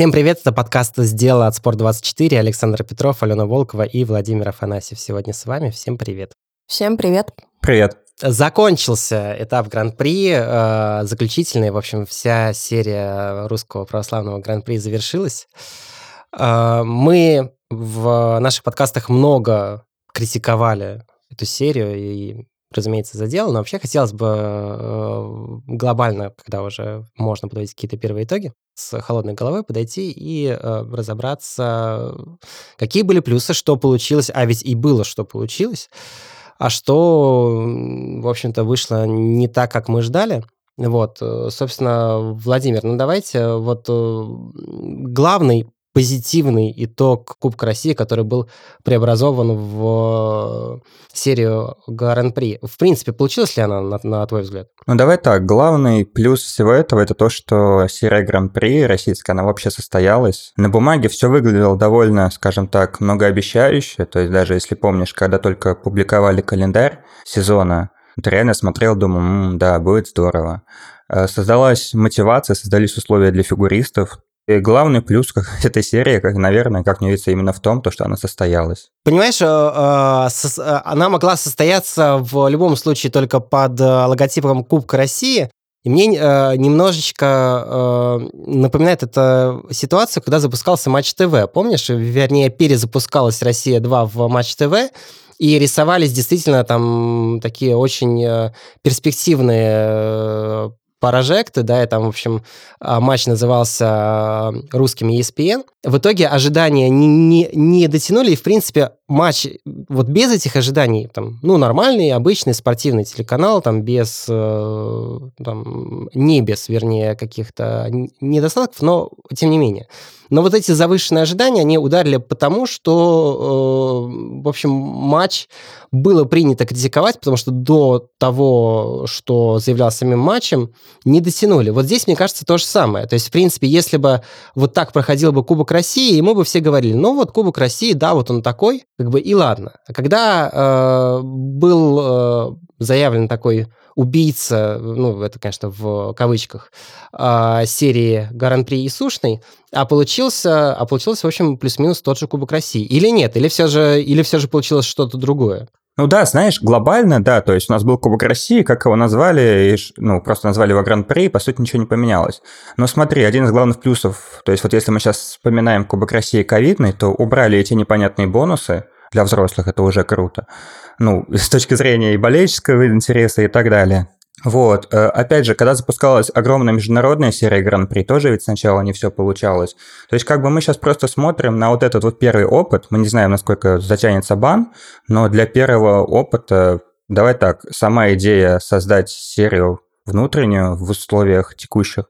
Всем привет, это подкаст «Сделано от Спорт24». Александр Петров, Алена Волкова и Владимир Афанасьев сегодня с вами. Всем привет. Всем привет. Привет. Закончился этап Гран-при, э, заключительный, в общем, вся серия русского православного Гран-при завершилась. Э, мы в наших подкастах много критиковали эту серию и разумеется, задел, но вообще хотелось бы э, глобально, когда уже можно подводить какие-то первые итоги, с холодной головой подойти и э, разобраться, какие были плюсы, что получилось, а ведь и было, что получилось, а что, в общем-то, вышло не так, как мы ждали. Вот, э, собственно, Владимир, ну давайте вот главный позитивный итог Кубка России, который был преобразован в э, серию Гран-при. В принципе, получилась ли она, на, на твой взгляд? Ну, давай так. Главный плюс всего этого – это то, что серия Гран-при российская, она вообще состоялась. На бумаге все выглядело довольно, скажем так, многообещающе. То есть даже если помнишь, когда только публиковали календарь сезона, то реально смотрел, думал, М, да, будет здорово. Э, создалась мотивация, создались условия для фигуристов, и главный плюс этой серии, как, наверное, как мне видится, именно в том, то, что она состоялась. Понимаешь, э, э, она могла состояться в любом случае только под э, логотипом Кубка России, и мне немножечко напоминает эта ситуация, когда запускался Матч ТВ. Помнишь, вернее, перезапускалась Россия-2 в Матч ТВ, и рисовались действительно там такие очень перспективные прожекты, да, и там, в общем, а, матч назывался а, русским ESPN. В итоге ожидания не, не, не дотянули, и, в принципе, матч вот без этих ожиданий, там, ну, нормальный, обычный спортивный телеканал, там, без, э, там, не без, вернее, каких-то недостатков, но тем не менее. Но вот эти завышенные ожидания, они ударили потому, что, э, в общем, матч было принято критиковать, потому что до того, что заявлял самим матчем, не дотянули. Вот здесь, мне кажется, то же самое. То есть, в принципе, если бы вот так проходил бы Кубок России, мы бы все говорили, ну вот Кубок России, да, вот он такой, как бы и ладно. А когда э, был э, заявлен такой убийца, ну, это, конечно, в кавычках, э, серии Гран-при и Сушный, а получился, а получился, в общем, плюс-минус тот же Кубок России. Или нет? Или все же, или все же получилось что-то другое? Ну да, знаешь, глобально, да, то есть у нас был Кубок России, как его назвали, ну, просто назвали его Гран-при, по сути, ничего не поменялось. Но смотри, один из главных плюсов, то есть вот если мы сейчас вспоминаем Кубок России ковидный, то убрали эти непонятные бонусы, для взрослых это уже круто. Ну, с точки зрения и болельческого интереса и так далее. Вот, э, опять же, когда запускалась огромная международная серия Гран-при, тоже ведь сначала не все получалось. То есть, как бы мы сейчас просто смотрим на вот этот вот первый опыт, мы не знаем, насколько затянется бан, но для первого опыта, давай так, сама идея создать серию внутреннюю в условиях текущих,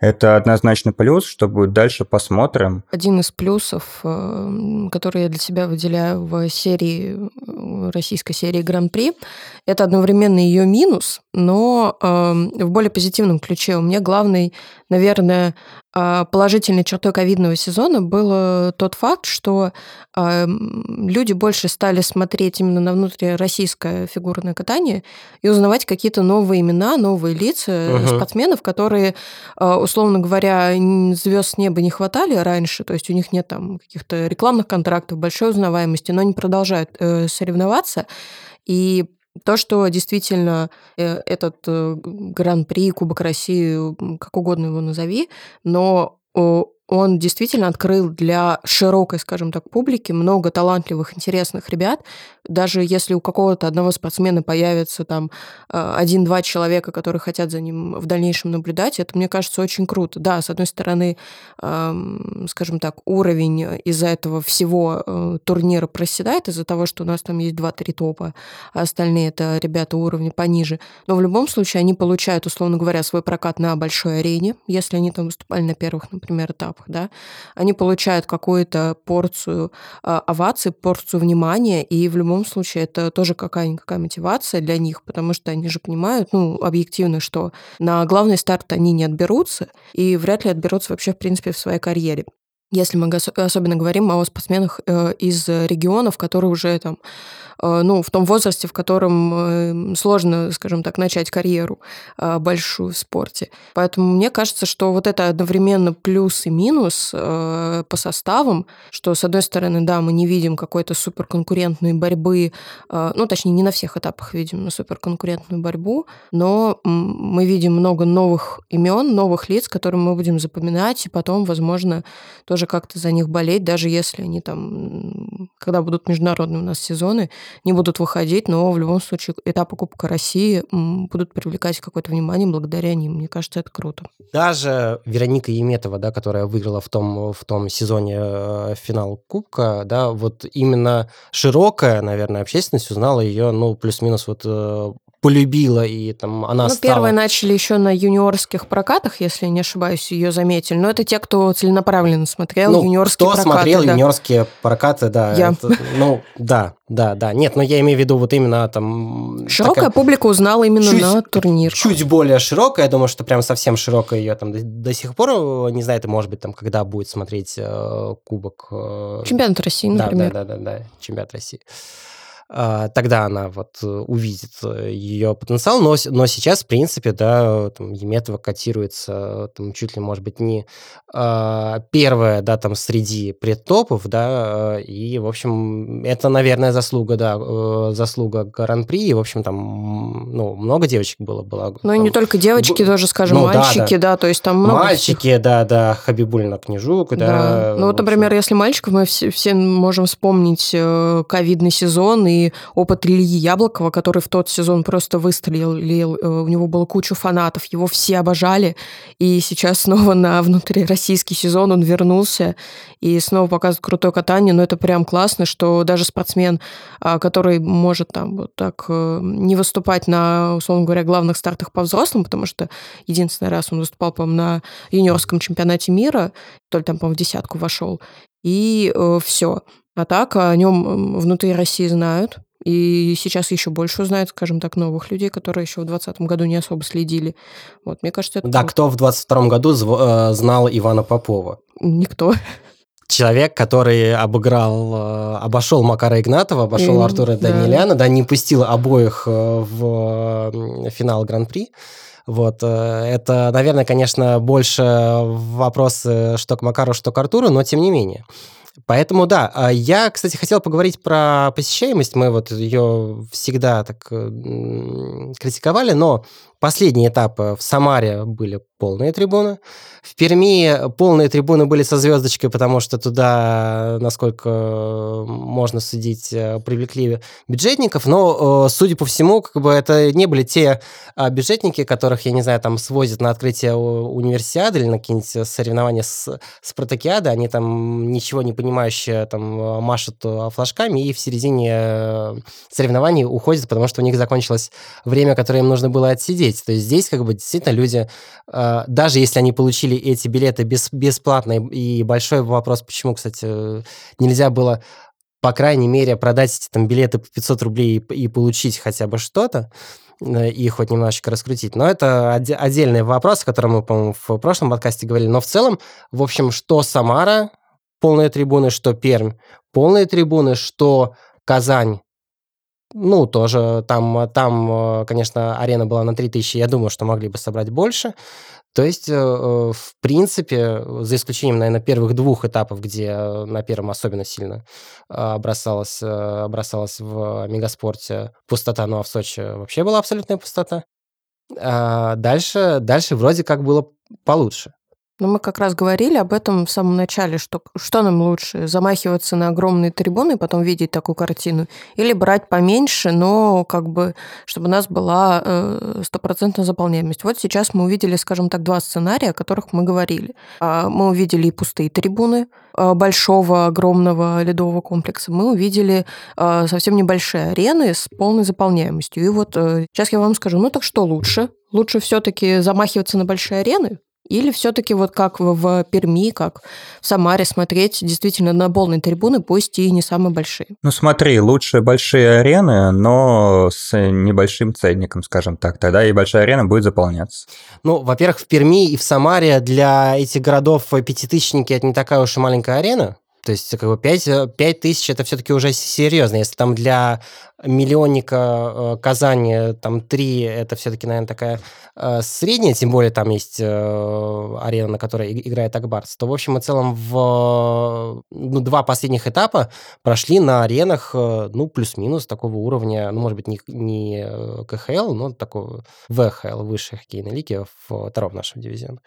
это однозначно плюс, что будет дальше, посмотрим. Один из плюсов, э, который я для себя выделяю в серии, э, российской серии Гран-при, это одновременно ее минус, но эм, в более позитивном ключе. У меня главный, наверное, э, положительной чертой ковидного сезона был тот факт, что эм, люди больше стали смотреть именно на внутрироссийское фигурное катание и узнавать какие-то новые имена, новые лица угу. спортсменов, которые условно говоря, звезд с неба не хватали раньше, то есть у них нет там каких-то рекламных контрактов, большой узнаваемости, но они продолжают э, соревноваться. И то, что действительно э, этот э, гран-при, Кубок России, как угодно его назови, но он действительно открыл для широкой, скажем так, публики много талантливых, интересных ребят. Даже если у какого-то одного спортсмена появится там э, один-два человека, которые хотят за ним в дальнейшем наблюдать, это, мне кажется, очень круто. Да, с одной стороны, скажем так, уровень из-за этого всего э, турнира проседает, из-за того, что у нас там есть два-три топа, а остальные это ребята уровня пониже. Но в любом случае они получают, условно говоря, свой прокат на большой арене, если они там выступали на первых, например, этапах этапах, да, они получают какую-то порцию э, оваций, порцию внимания, и в любом случае это тоже какая-никакая мотивация для них, потому что они же понимают, ну, объективно, что на главный старт они не отберутся, и вряд ли отберутся вообще, в принципе, в своей карьере. Если мы особенно говорим о спортсменах э, из регионов, которые уже там Э, ну, в том возрасте, в котором э, сложно, скажем так, начать карьеру большую в спорте. Поэтому мне кажется, что вот это одновременно плюс и минус по составам, что, с одной стороны, да, мы не видим какой-то суперконкурентной борьбы, ну, точнее, не на всех этапах видим суперконкурентную борьбу, но мы видим много новых имен, новых лиц, которые мы будем запоминать, и потом, возможно, тоже как-то за них болеть, даже если они там, когда будут международные у нас сезоны, не будут выходить, но в любом случае этапы Кубка России будут привлекать какое-то внимание благодаря ним. Мне кажется, это круто. Даже Вероника Еметова, да, которая выиграла в том, в том сезоне э, финал Кубка, да, вот именно широкая, наверное, общественность узнала ее, ну, плюс-минус вот э, полюбила, и там она ну, стала... первые начали еще на юниорских прокатах, если не ошибаюсь, ее заметили. Но это те, кто целенаправленно смотрел ну, юниорские кто прокаты. смотрел да. юниорские прокаты, да. Я. Это, ну, да, да, да. Нет, но я имею в виду вот именно там... Широкая такая, публика узнала именно чуть, на турнир. Чуть более широкая, я думаю, что прям совсем широкая ее там до, до сих пор, не знаю, это может быть там, когда будет смотреть э, Кубок... Э, Чемпионат России, например. Да, да, да, да, да чемпионат России. А, тогда она вот э, увидит э, ее потенциал, но, но сейчас, в принципе, да, там, Еметова котируется, там, чуть ли, может быть, не а, первая, да, там, среди предтопов, да, и, в общем, это, наверное, заслуга, да, э, заслуга Гран-при, и, в общем, там, ну, много девочек было, было. Ну, и не только девочки, б... тоже, скажем, ну, мальчики, да, да. да, то есть там много Мальчики, всех. да, да, Хабибульна Книжук, да. да. Ну, вот, например, если мальчиков, мы все, все можем вспомнить ковидный сезон, и опыт Ильи Яблокова, который в тот сезон просто выстрелил, э, у него было кучу фанатов, его все обожали, и сейчас снова на внутрироссийский сезон он вернулся и снова показывает крутое катание, но это прям классно, что даже спортсмен, а, который может там вот так э, не выступать на, условно говоря, главных стартах по взрослым, потому что единственный раз он выступал, по-моему, на юниорском чемпионате мира, то ли там, по-моему, в десятку вошел, и э, все. А так о нем внутри России знают. И сейчас еще больше узнают, скажем так, новых людей, которые еще в 2020 году не особо следили. Вот, мне кажется, это... Да, круто. кто в 2022 году э, знал Ивана Попова? Никто. Человек, который обыграл, э, обошел Макара Игнатова, обошел mm, Артура да. Даниляна, да, не пустил обоих э, в финал Гран-при. Вот, это, наверное, конечно, больше вопрос что к Макару, что к Артуру, но тем не менее. Поэтому да, а я, кстати, хотел поговорить про посещаемость. Мы вот ее всегда так критиковали, но Последние этапы в Самаре были полные трибуны. В Перми полные трибуны были со звездочкой, потому что туда, насколько можно судить, э, привлекли бюджетников. Но, э, судя по всему, как бы это не были те а, бюджетники, которых, я не знаю, там свозят на открытие универсиады или на какие-нибудь соревнования с спартакиады. Они там ничего не понимающие там машут э, флажками и в середине соревнований уходят, потому что у них закончилось время, которое им нужно было отсидеть смотреть. То есть здесь как бы действительно люди, э, даже если они получили эти билеты без, бесплатно, и большой вопрос, почему, кстати, нельзя было по крайней мере, продать эти там билеты по 500 рублей и, и получить хотя бы что-то, э, и хоть немножечко раскрутить. Но это отдельный вопрос, о котором мы, по-моему, в прошлом подкасте говорили. Но в целом, в общем, что Самара, полные трибуны, что Пермь, полные трибуны, что Казань, ну, тоже там, там, э, конечно, арена была на 3000, я думаю, что могли бы собрать больше. То есть, э, э, в принципе, за исключением, наверное, первых двух этапов, где на первом особенно сильно бросалась, бросалась в мегаспорте пустота, ну а в Сочи вообще была абсолютная пустота. А дальше, дальше вроде как было получше. Но мы как раз говорили об этом в самом начале, что, что нам лучше, замахиваться на огромные трибуны и потом видеть такую картину, или брать поменьше, но как бы, чтобы у нас была э, стопроцентная заполняемость. Вот сейчас мы увидели, скажем так, два сценария, о которых мы говорили. А, мы увидели и пустые трибуны э, большого, огромного ледового комплекса, мы увидели э, совсем небольшие арены с полной заполняемостью. И вот сейчас я вам скажу, ну так что лучше? Лучше все-таки замахиваться на большие арены, Или все-таки вот как в, Перми, как в Самаре смотреть действительно на полные трибуны, пусть и не самые большие? Ну смотри, лучше большие арены, но с небольшим ценником, скажем так. Тогда и большая арена будет заполняться. Ну, во-первых, в Перми и в Самаре для этих городов пятитысячники это не такая уж и маленькая арена. То есть как бы 5, 5 тысяч это все-таки уже серьезно. Если там для миллионника э, Казани там 3, это все-таки, наверное, такая э, средняя, тем более там есть э, арена, на которой играет Акбарс, то, в общем и целом, в ну, два последних этапа прошли на аренах, э, ну, плюс-минус такого уровня, ну, может быть, не, не КХЛ, но такого ВХЛ, высшей хоккейной лиги, второго нашего дивизиона.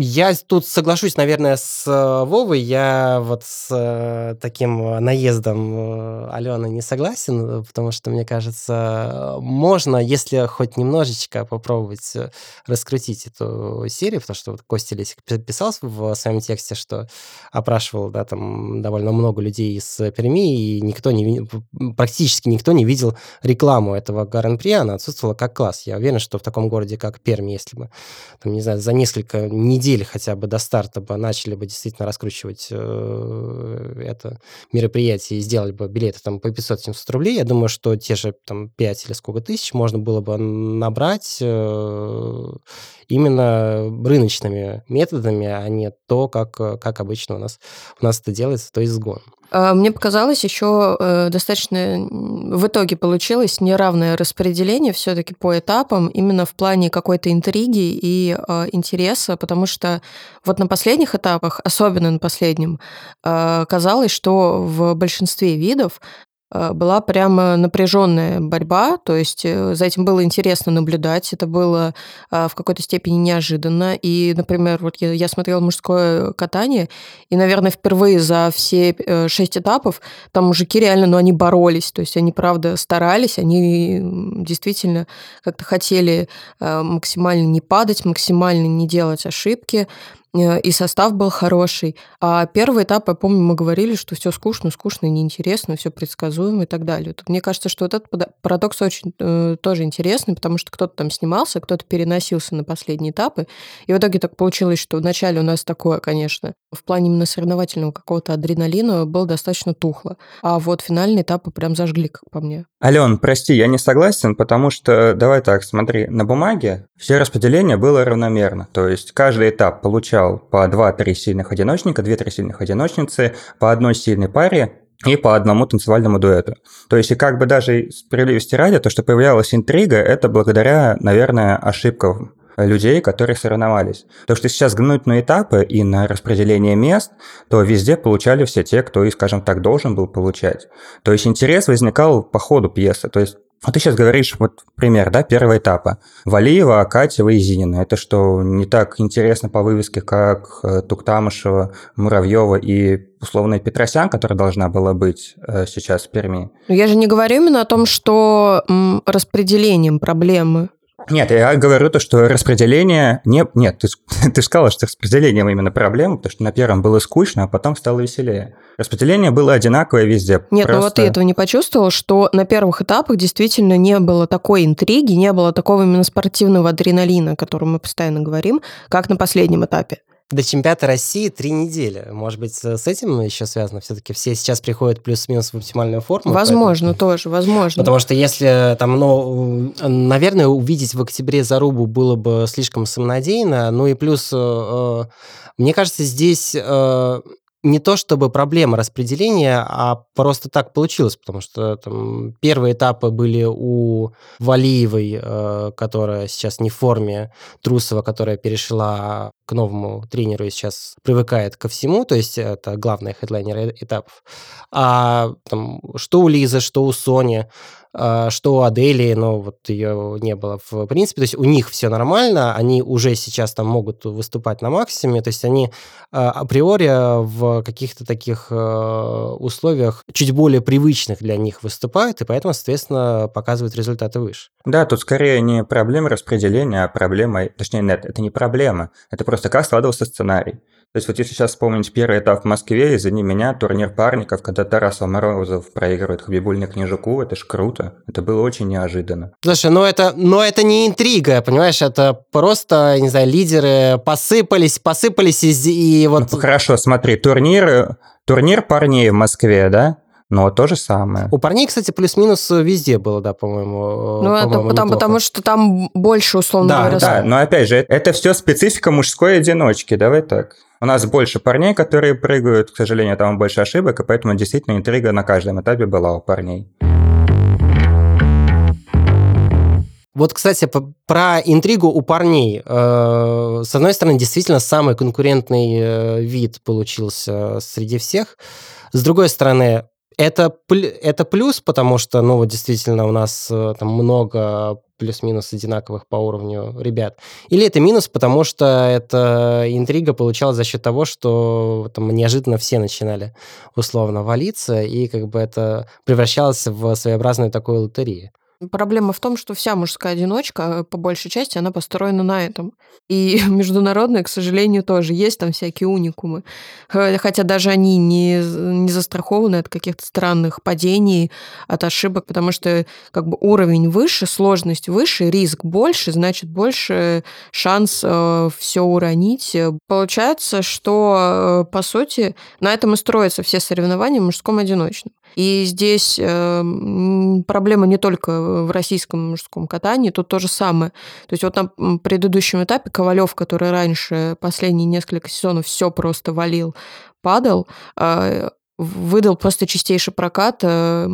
Я тут соглашусь, наверное, с э, Вовой. Я вот с э, таким наездом э, Алены не согласен, потому что, мне кажется, можно, если хоть немножечко попробовать раскрутить эту серию, потому что вот Костя Лесик писал в своем тексте, что опрашивал, да, там довольно много людей из Перми, и никто не практически никто не видел рекламу этого Гран-при, она отсутствовала как класс. Я уверен, что в таком городе, как Перми, если бы, там, не знаю, за несколько недель недели хотя бы до старта бы начали бы действительно раскручивать э, это мероприятие и сделали бы билеты там по 500-700 рублей, я думаю, что те же там 5 или сколько тысяч можно было бы набрать э, именно рыночными методами, а не то, как, как обычно у нас, у нас это делается, то есть сгон. А, мне показалось еще э, достаточно в итоге получилось неравное распределение все-таки по этапам именно в плане какой-то интриги и э, интереса, потому что вот на последних этапах, особенно на последнем, э, казалось, что в большинстве видов была прямо напряженная борьба, то есть э, за этим было интересно наблюдать, это было э, в какой-то степени неожиданно. И, например, вот я, я смотрела мужское катание, и, наверное, впервые за все шесть этапов там мужики реально, ну, они боролись, то есть они, правда, старались, они действительно как-то хотели максимально не падать, максимально не делать ошибки, Э, и состав был хороший. А первый этап, я помню, мы говорили, что все скучно, скучно, неинтересно, все предсказуемо и так далее. Тут, мне кажется, что вот этот парадокс очень э, тоже интересный, потому что кто-то там снимался, кто-то переносился на последние этапы. И в итоге так получилось, что вначале у нас такое, конечно, в плане именно соревновательного какого-то адреналина было достаточно тухло. А вот финальные этапы прям зажгли, как по мне. Ален, прости, я не согласен, потому что, давай так, смотри, на бумаге все распределение было равномерно. То есть каждый этап получал по 2-3 сильных одиночника, 2-3 сильных одиночницы, по одной сильной паре и по одному танцевальному дуэту. То есть, и как бы даже справедливости ради, то, что появлялась интрига, это благодаря, наверное, ошибкам людей, которые соревновались. То, что сейчас гнуть на этапы и на распределение мест, то везде получали все те, кто скажем так, должен был получать. То есть интерес возникал по ходу пьесы. То есть вот ты сейчас говоришь, вот пример, да, первого этапа. Валиева, Акатьева и Зинина. Это что, не так интересно по вывеске, как э, Туктамышева, Муравьева и условная Петросян, которая должна была быть э, сейчас в Перми? Но я же не говорю именно о том, что распределением проблемы. Нет, я говорю то, что распределение... Не... Нет, ты, ты сказала, что распределением именно проблема, потому что на первом было скучно, а потом стало веселее. Распределение было одинаковое везде. Нет, просто... ну вот ты этого не почувствовал, что на первых этапах действительно не было такой интриги, не было такого именно спортивного адреналина, о котором мы постоянно говорим, как на последнем этапе. До чемпионата России три недели. Может быть, с этим еще связано? Все-таки все сейчас приходят плюс-минус в оптимальную форму. Возможно, поэтому... тоже, возможно. Потому что если там, ну, наверное, увидеть в октябре зарубу было бы слишком самонадеянно. Ну и плюс, э, э, мне кажется, здесь э, не то чтобы проблема распределения, а просто так получилось, потому что там первые этапы были у Валиевой, э, которая сейчас не в форме, Трусова, которая перешла к новому тренеру и сейчас привыкает ко всему, то есть это главный хедлайнер этапов. А там, что у Лизы, что у Сони, что у Адели, но вот ее не было в принципе. То есть у них все нормально, они уже сейчас там могут выступать на максимуме, то есть они а, априори в каких-то таких а, условиях чуть более привычных для них выступают, и поэтому, соответственно, показывают результаты выше. Да, тут скорее не проблема распределения, а проблема, точнее, нет, это не проблема, это просто как складывался сценарий. То есть вот если сейчас вспомнить первый этап в Москве, извини меня, турнир парников, когда Тарас Морозов проигрывает Хабибульне Книжаку, это ж круто. Это было очень неожиданно. Слушай, ну это, но это не интрига, понимаешь, это просто, не знаю, лидеры посыпались, посыпались и, и вот... Ну, хорошо, смотри, турнир, турнир парней в Москве, да? Но то же самое. У парней, кстати, плюс-минус везде было, да, по-моему. Ну, это потому, потому что там больше, условно да, говоря. Да, но опять же, это все специфика мужской одиночки, давай так. У нас больше парней, которые прыгают, к сожалению, там больше ошибок, и поэтому действительно интрига на каждом этапе была у парней. Вот, кстати, про интригу у парней. Э, с одной стороны, действительно, самый конкурентный э, вид получился среди всех. С другой стороны, это, это плюс, потому что, ну, вот действительно у нас э, там много плюс-минус одинаковых по уровню ребят. Или это минус, потому что эта интрига получалась за счет того, что там неожиданно все начинали условно валиться, и как бы это превращалось в своеобразную такую лотерею. Проблема в том, что вся мужская одиночка, по большей части, она построена на этом. И международная, к сожалению, тоже. Есть там всякие уникумы. Хотя даже они не, не застрахованы от каких-то странных падений, от ошибок, потому что как бы уровень выше, сложность выше, риск больше, значит, больше шанс э, все уронить. Получается, что, э, по сути, на этом и строятся все соревнования в мужском одиночном. И здесь э, проблема не только в российском мужском катании, тут то же самое. То есть вот на предыдущем этапе Ковалев, который раньше последние несколько сезонов все просто валил, падал, э, выдал просто чистейший прокат, э,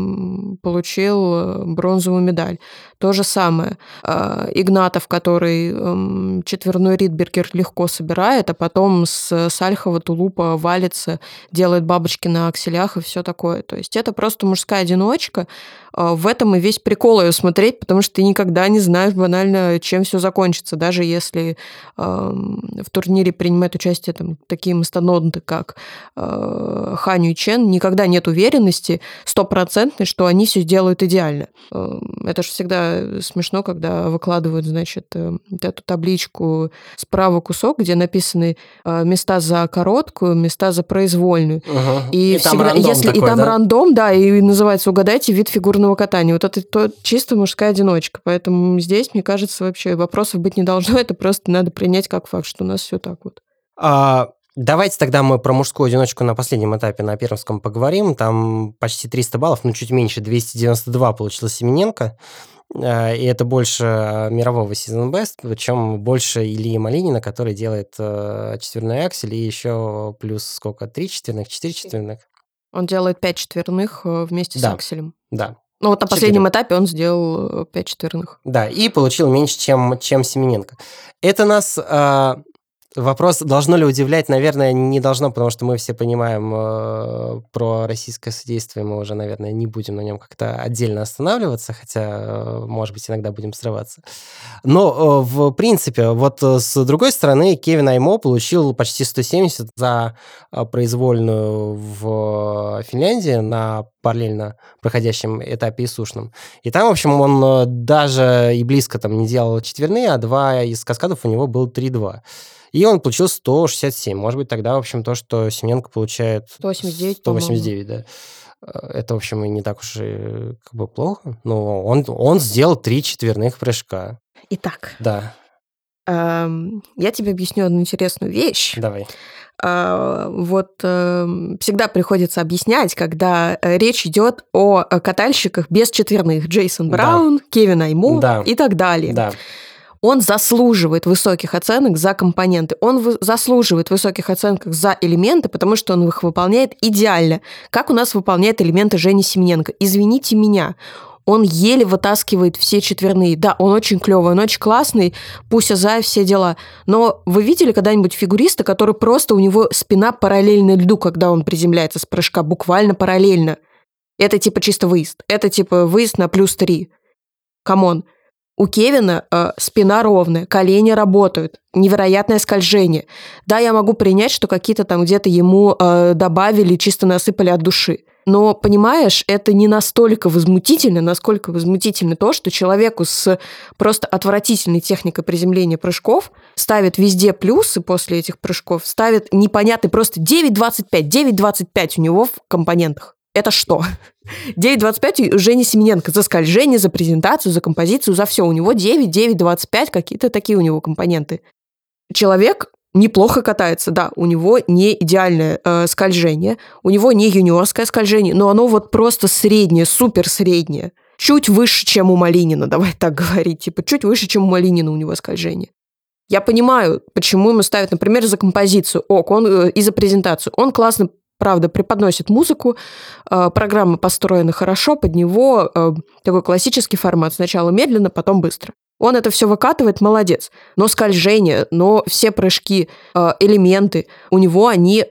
получил э, бронзовую медаль. То же самое. А, Игнатов, который эм, четверной Ридбергер легко собирает, а потом с Сальхова тулупа валится, делает бабочки на акселях и все такое. То есть это просто мужская одиночка. В этом и весь прикол ее смотреть, потому что ты никогда не знаешь банально, чем все закончится. Даже если в турнире принимают участие там, такие мастодонты, как э, Ханю и Чен, никогда нет уверенности стопроцентной, что они все сделают идеально. Это же всегда смешно, когда выкладывают, значит, э, эту табличку справа кусок, где написаны э, места за короткую, места за произвольную. Угу. И, и всегда, если такой, и там да? рандом, да, и называется угадайте вид фигурного катания. Вот это то, чисто мужская одиночка. Поэтому здесь, мне кажется, вообще вопросов быть не должно. Это просто надо принять как факт, что у нас все так вот. А, Давайте тогда мы про мужскую одиночку на последнем этапе на Пермском поговорим. Там почти 300 баллов, ну чуть меньше, 292 получила Семененко. Э, и это больше э, мирового сезон бест, причем больше Ильи Малинина, который делает э, четверной аксель, и еще плюс сколько, три четверных, четыре четверных? Он делает пять четверных вместе да. с акселем. Да. Ну вот на 4. последнем этапе он сделал пять четверных. Да, и получил меньше, чем, чем Семененко. Это нас Вопрос, должно ли удивлять, наверное, не должно, потому что мы все понимаем э, про российское судейство, и мы уже, наверное, не будем на нем как-то отдельно останавливаться, хотя, э, может быть, иногда будем срываться. Но, э, в принципе, вот э, с другой стороны, Кевин Аймо получил почти 170 за э, произвольную в Финляндии на параллельно проходящем этапе и сушном. И там, в общем, он э, даже и близко там не делал четверные, а два из каскадов у него был 3-2. И он получил 167. Может быть, тогда, в общем, то, что Семененко получает... 189, 189, да. Э, это, в общем, и не так уж и как бы плохо. Но он, он сделал три четверных прыжка. Итак. Да. Эм, я тебе объясню одну интересную вещь. Давай. Э, вот э, всегда приходится объяснять, когда э, речь идет о катальщиках без четверных. Джейсон Браун, да. Кевин Айму да. и так далее. Да он заслуживает высоких оценок за компоненты, он заслуживает высоких оценок за элементы, потому что он их выполняет идеально, как у нас выполняет элементы Жени Семененко. Извините меня, он еле вытаскивает все четверные. Да, он очень клевый, он очень классный, пусть Азай, все дела. Но вы видели когда-нибудь фигуриста, который просто у него спина параллельна льду, когда он приземляется с прыжка, буквально параллельно? Это типа чисто выезд. Это типа выезд на плюс три. Come on. У Кевина э, спина ровная, колени работают, невероятное скольжение. Да, я могу принять, что какие-то там где-то ему э, добавили, чисто насыпали от души. Но, понимаешь, это не настолько возмутительно, насколько возмутительно то, что человеку с просто отвратительной техникой приземления прыжков ставят везде плюсы после этих прыжков, ставят непонятный просто 9.25, 9.25 у него в компонентах. Это что? 9.25 у Жени Семененко за скольжение, за презентацию, за композицию, за все. У него 9, 9.25, какие-то такие у него компоненты. Человек неплохо катается, да, у него не идеальное э, скольжение, у него не юниорское скольжение, но оно вот просто среднее, супер среднее. Чуть выше, чем у Малинина, давай так говорить, типа чуть выше, чем у Малинина у него скольжение. Я понимаю, почему ему ставят, например, за композицию, ок, он э, и за презентацию. Он классно правда, преподносит музыку, э, программа построена хорошо, под него э, такой классический формат. Сначала медленно, потом быстро. Он это все выкатывает, молодец. Но скольжение, но все прыжки, э, элементы, у него они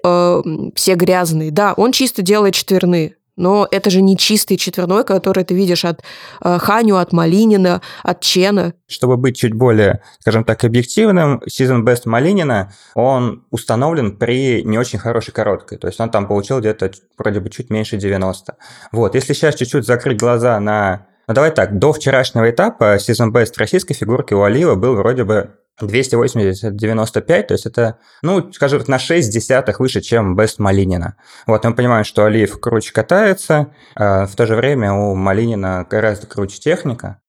все грязные. Да, он чисто делает четверные, но это же не чистый четверной, который ты видишь от э, Ханю, от Малинина, от Чена. Чтобы быть чуть более, скажем так, объективным, Season Best Малинина, он установлен при не очень хорошей короткой. То есть он там получил где-то вроде бы чуть меньше 90. Вот, если сейчас чуть-чуть закрыть глаза на ну, давай так, до вчерашнего этапа Season Best российской фигурки у Алиева был вроде бы 280 95, то есть это, ну, скажем на 6 десятых выше, чем Бест Малинина. Вот, мы понимаем, что Алиев круче катается, а в то же время у Малинина гораздо круче техника.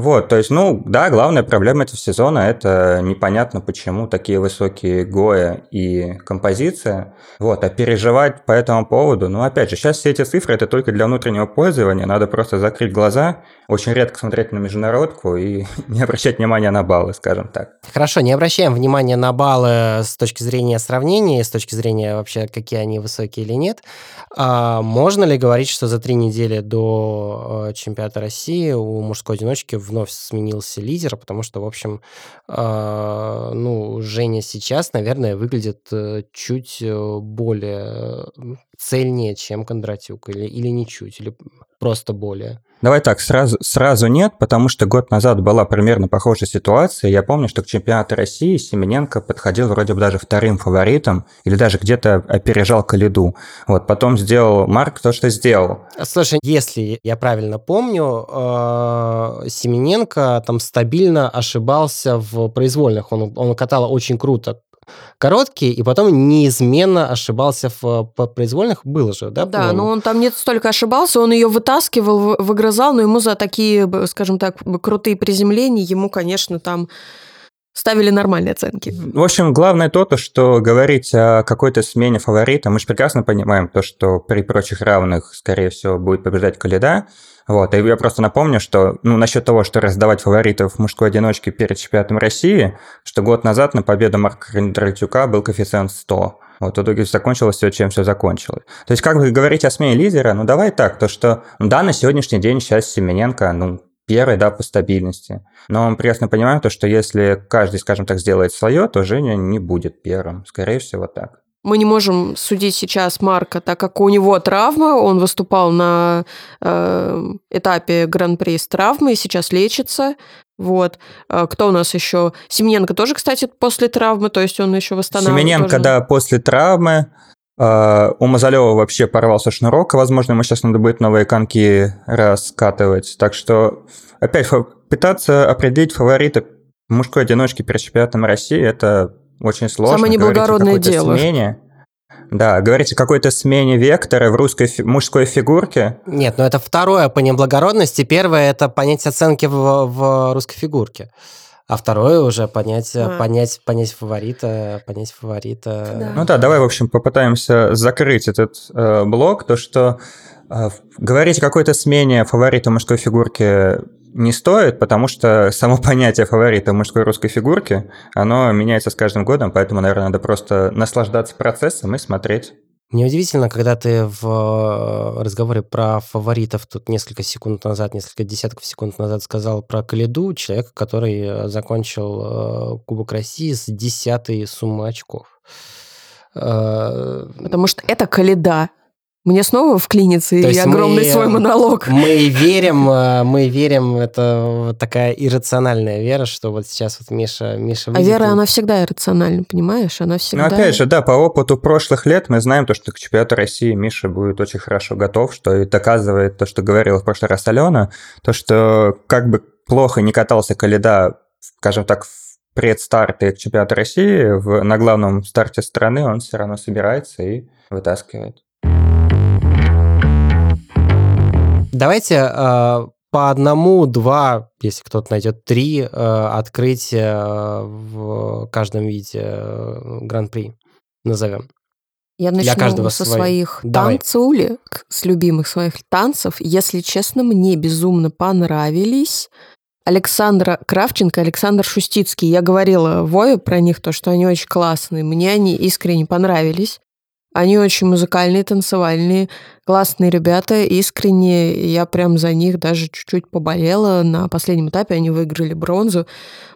Вот, то есть, ну, да, главная проблема этого сезона – это непонятно, почему такие высокие гоя и композиция. Вот, а переживать по этому поводу, ну, опять же, сейчас все эти цифры – это только для внутреннего пользования, надо просто закрыть глаза, очень редко смотреть на международку и не обращать внимания на баллы, скажем так. Хорошо, не обращаем внимания на баллы с точки зрения сравнения, с точки зрения вообще, какие они высокие или нет. А можно ли говорить, что за три недели до э, чемпионата России у мужской одиночки в вновь сменился лидер, потому что, в общем, э, ну, Женя сейчас, наверное, выглядит э, чуть э, более цельнее, чем Кондратюк, или, или не чуть, или просто более. Давай так, сразу, сразу нет, потому что год назад была примерно похожая ситуация. Я помню, что к чемпионату России Семененко подходил вроде бы даже вторым фаворитом, или даже где-то опережал Калиду. Вот, потом сделал Марк то, что сделал. Слушай, если я правильно помню, э, Семененко там стабильно ошибался в произвольных. Он, он катал очень круто короткий, и потом неизменно ошибался в произвольных. Было же, да? Да, но он там не столько ошибался, он ее вытаскивал, выгрызал, но ему за такие, скажем так, крутые приземления ему, конечно, там ставили нормальные оценки. В общем, главное то, то, что говорить о какой-то смене фаворита, мы же прекрасно понимаем то, что при прочих равных, скорее всего, будет побеждать Калида, вот, и я просто напомню, что, ну, насчет того, что раздавать фаворитов мужской одиночке перед чемпионатом России, что год назад на победу Марка Кондратюка был коэффициент 100. Вот в итоге закончилось все, чем все закончилось. То есть, как вы говорите о смене лидера, ну, давай так, то, что, ну, да, на сегодняшний день сейчас Семененко, ну, первый, да, по стабильности. Но мы прекрасно понимаем то, что если каждый, скажем так, сделает свое, то Женя не будет первым. Скорее всего, так. Мы не можем судить сейчас Марка, так как у него травма, он выступал на э, этапе Гран-при с травмой, сейчас лечится. Вот. А кто у нас еще? Семененко тоже, кстати, после травмы, то есть он еще восстанавливается. Семененко, тоже. да, после травмы. Uh, у Мазалева вообще порвался шнурок, возможно, ему сейчас надо будет новые конки раскатывать. Так что, опять, пытаться определить фаворита мужской одиночки перед чемпионатом России, это очень сложно. Самое неблагородное дело. Смене. Да, говорите о какой-то смене вектора в русской фи- мужской фигурке. Нет, ну это второе по неблагородности. Первое – это понять оценки в, в русской фигурке. А второе уже понять, а. понять, понять фаворита, понять фаворита. Да. Ну да, давай, в общем, попытаемся закрыть этот э, блок. То, что э, говорить о какой-то смене фаворита мужской фигурки не стоит, потому что само понятие фаворита мужской русской фигурки, оно меняется с каждым годом, поэтому, наверное, надо просто наслаждаться процессом и смотреть. Мне удивительно, когда ты в э, разговоре про фаворитов тут несколько секунд назад, несколько десятков секунд назад сказал про Калиду, человека, который э, закончил э, Кубок России с десятой суммы очков. Потому что это Калида. Мне снова вклинится и огромный мы- свой монолог. Мы верим, э, мы верим, это вот такая иррациональная вера, что вот сейчас вот Миша, Миша А Вера, и- она всегда иррациональна, понимаешь? Она Ну, всегда... опять же, да, по опыту прошлых лет мы знаем то, что к чемпионату России Миша будет очень хорошо готов, что и доказывает то, что говорила в прошлый раз Алена, то, что как бы плохо не катался Каледа, скажем так, в предстарте к чемпионату России, в, на главном старте страны он все равно собирается и вытаскивает. Давайте э, по одному, два, если кто-то найдет три э, открытия э, в каждом виде э, гран-при назовем. Я Для начну каждого со своих Давай. танцулек, с любимых своих танцев. Если честно, мне безумно понравились Александра Кравченко, Александр Шустицкий. Я говорила Вове про них, то, что они очень классные. Мне они искренне понравились. Они очень музыкальные, танцевальные, классные ребята. Искренне я прям за них даже чуть-чуть поболела. На последнем этапе они выиграли бронзу.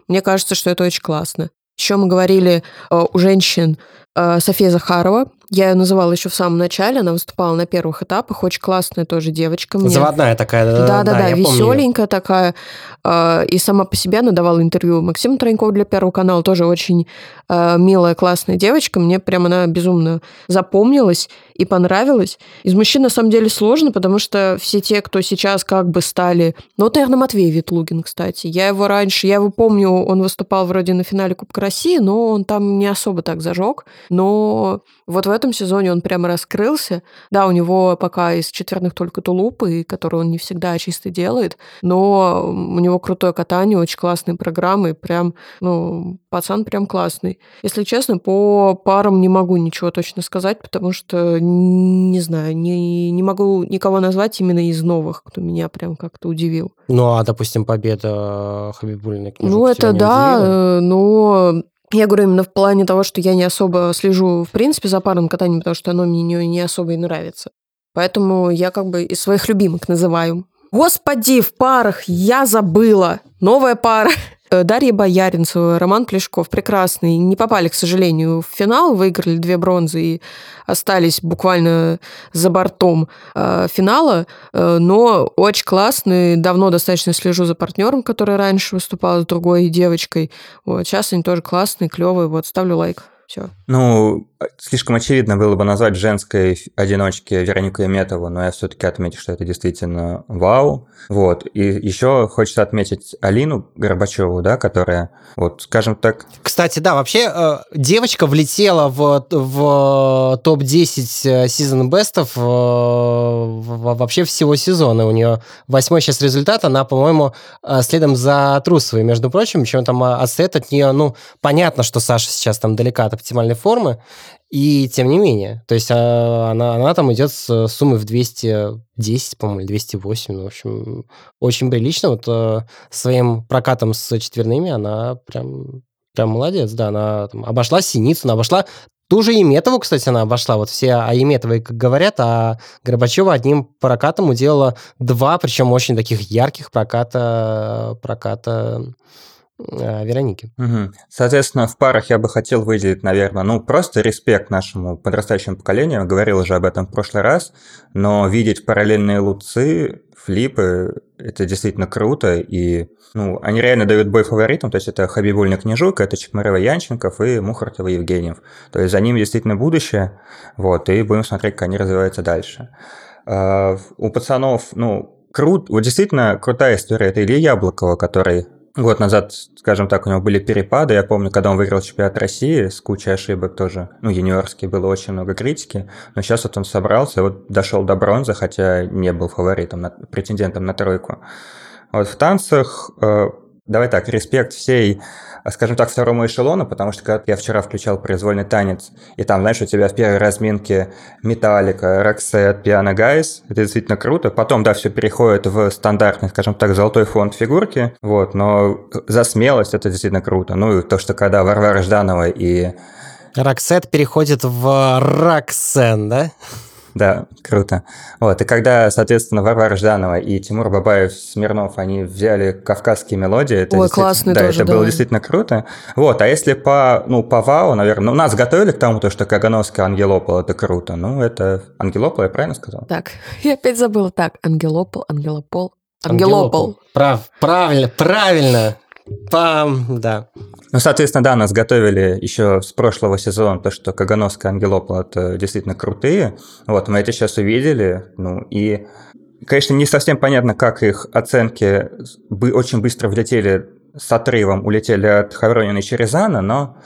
Мне кажется, что это очень классно. Еще мы говорили э, у женщин э, София Захарова. Я ее называла еще в самом начале. Она выступала на первых этапах. Очень классная тоже девочка. Мне Заводная такая, да, да, да, помню её. веселенькая такая. э, И сама по себе она давала интервью Максиму Тронькову для Первого канала. Тоже очень э, милая, классная девочка. Мне прям она безумно запомнилась и понравилась. Из мужчин, на самом деле, сложно, потому что все те, кто сейчас как бы стали... Ну, вот, наверное, Матвей Ветлугин, кстати. Я его раньше... Я его помню, он выступал вроде на финале Кубка России, но он там не особо так зажег. Но вот в этом сезоне он прямо раскрылся. Да, у него пока из четверных только тулупы, которые он не всегда чисто делает, но у него крутое катание, очень классные программы, прям, ну, пацан прям классный. Если честно, по парам не могу ничего точно сказать, потому что, не знаю, не, не могу никого назвать именно из новых, кто меня прям как-то удивил. Ну, а, допустим, победа Хабибулиной Книжук Ну, это да, удивила? э, но я говорю именно в плане того, что я не особо слежу, в принципе, за парным катанием, потому что оно мне не, не особо и нравится. Поэтому я как бы из своих любимых называю. Господи, в парах я забыла. Новая пара. Э, Дарья Бояринцева, Роман Плешков, прекрасный. Не попали, к сожалению, в финал, выиграли две бронзы и остались буквально за бортом э, финала, Э, но очень классный. Давно достаточно слежу за партнером, который раньше выступал с другой девочкой. Вот, сейчас они тоже классные, клевые. Вот, ставлю лайк. Все. Ну, слишком очевидно было бы назвать женской одиночки Веронику Яметову, но я все-таки отмечу, что это действительно вау. Вот. И еще хочется отметить Алину Горбачеву, да, которая, вот, скажем так, Кстати, да, вообще э, девочка влетела в, в топ-10 сезон бестов вообще всего сезона. У нее восьмой сейчас результат, она, по-моему, э, следом за Трусовой, между прочим, причем там э, отстоит от нее, ну, понятно, что Саша сейчас там далека от оптимальной формы, и тем не менее. То есть э, она, она там идет с суммой в 210, по-моему, или 208, ну, в общем, очень прилично. Вот э, своим прокатом с четверными она прям Прям молодец, да, она там, обошла Синицына, обошла ту же Еметову, кстати, она обошла. Вот все о Еметовой как говорят, а Горбачева одним прокатом уделала два, причем очень таких ярких проката, проката Вероники. Мгм. Соответственно, в парах я бы хотел выделить, наверное, ну, просто респект нашему подрастающему поколению. Говорил уже об этом в прошлый раз, но видеть параллельные луцы, флипы, это действительно круто, и ну, они реально дают бой фаворитам, то есть это Хабибульна Княжук, это Чекмарева Янченков и Мухартова Евгеньев. То есть за ними действительно будущее, вот, и будем смотреть, как они развиваются дальше. А, У пацанов, ну, крут, вот действительно крутая история, это Илья Яблокова, который Год назад, скажем так, у него были перепады. Я помню, когда он выиграл чемпионат России с кучей ошибок тоже, ну, юниорский, было очень много критики. Но сейчас вот он собрался, вот дошел до бронзы, хотя не был фаворитом, претендентом на тройку. Вот в танцах, э, давай так, респект всей, скажем так, второму эшелону, потому что когда я вчера включал произвольный танец, и там, знаешь, у тебя в первой разминке Metallica, Roxette, Piano Guys, это действительно круто. Потом, да, все переходит в стандартный, скажем так, золотой фонд фигурки, вот, но за смелость это действительно круто. Ну и то, что когда Варвара Жданова и Роксет переходит в Roxanne, да? Да, круто. Вот, и когда, соответственно, Варвара Жданова и Тимур Бабаев Смирнов, они взяли кавказские мелодии, это Ой, классный да, тоже, это было да. действительно круто. Вот, а если по, ну, по ВАУ, наверное, ну, нас готовили к тому, то, что Кагановский Ангелопол, это круто. Ну, это Ангелопол, я правильно сказал? Так, я опять забыла. Так, Ангелопол, Ангелопол, Ангелопол. Прав, правильно, правильно. Пам, да. Ну, соответственно, да, нас готовили еще с прошлого сезона, то, что Кагановская Ангелопол это действительно крутые. Вот, мы это сейчас увидели, ну, и, конечно, не совсем понятно, как их оценки бы очень быстро влетели с отрывом, улетели от Хавронина и Черезана, но,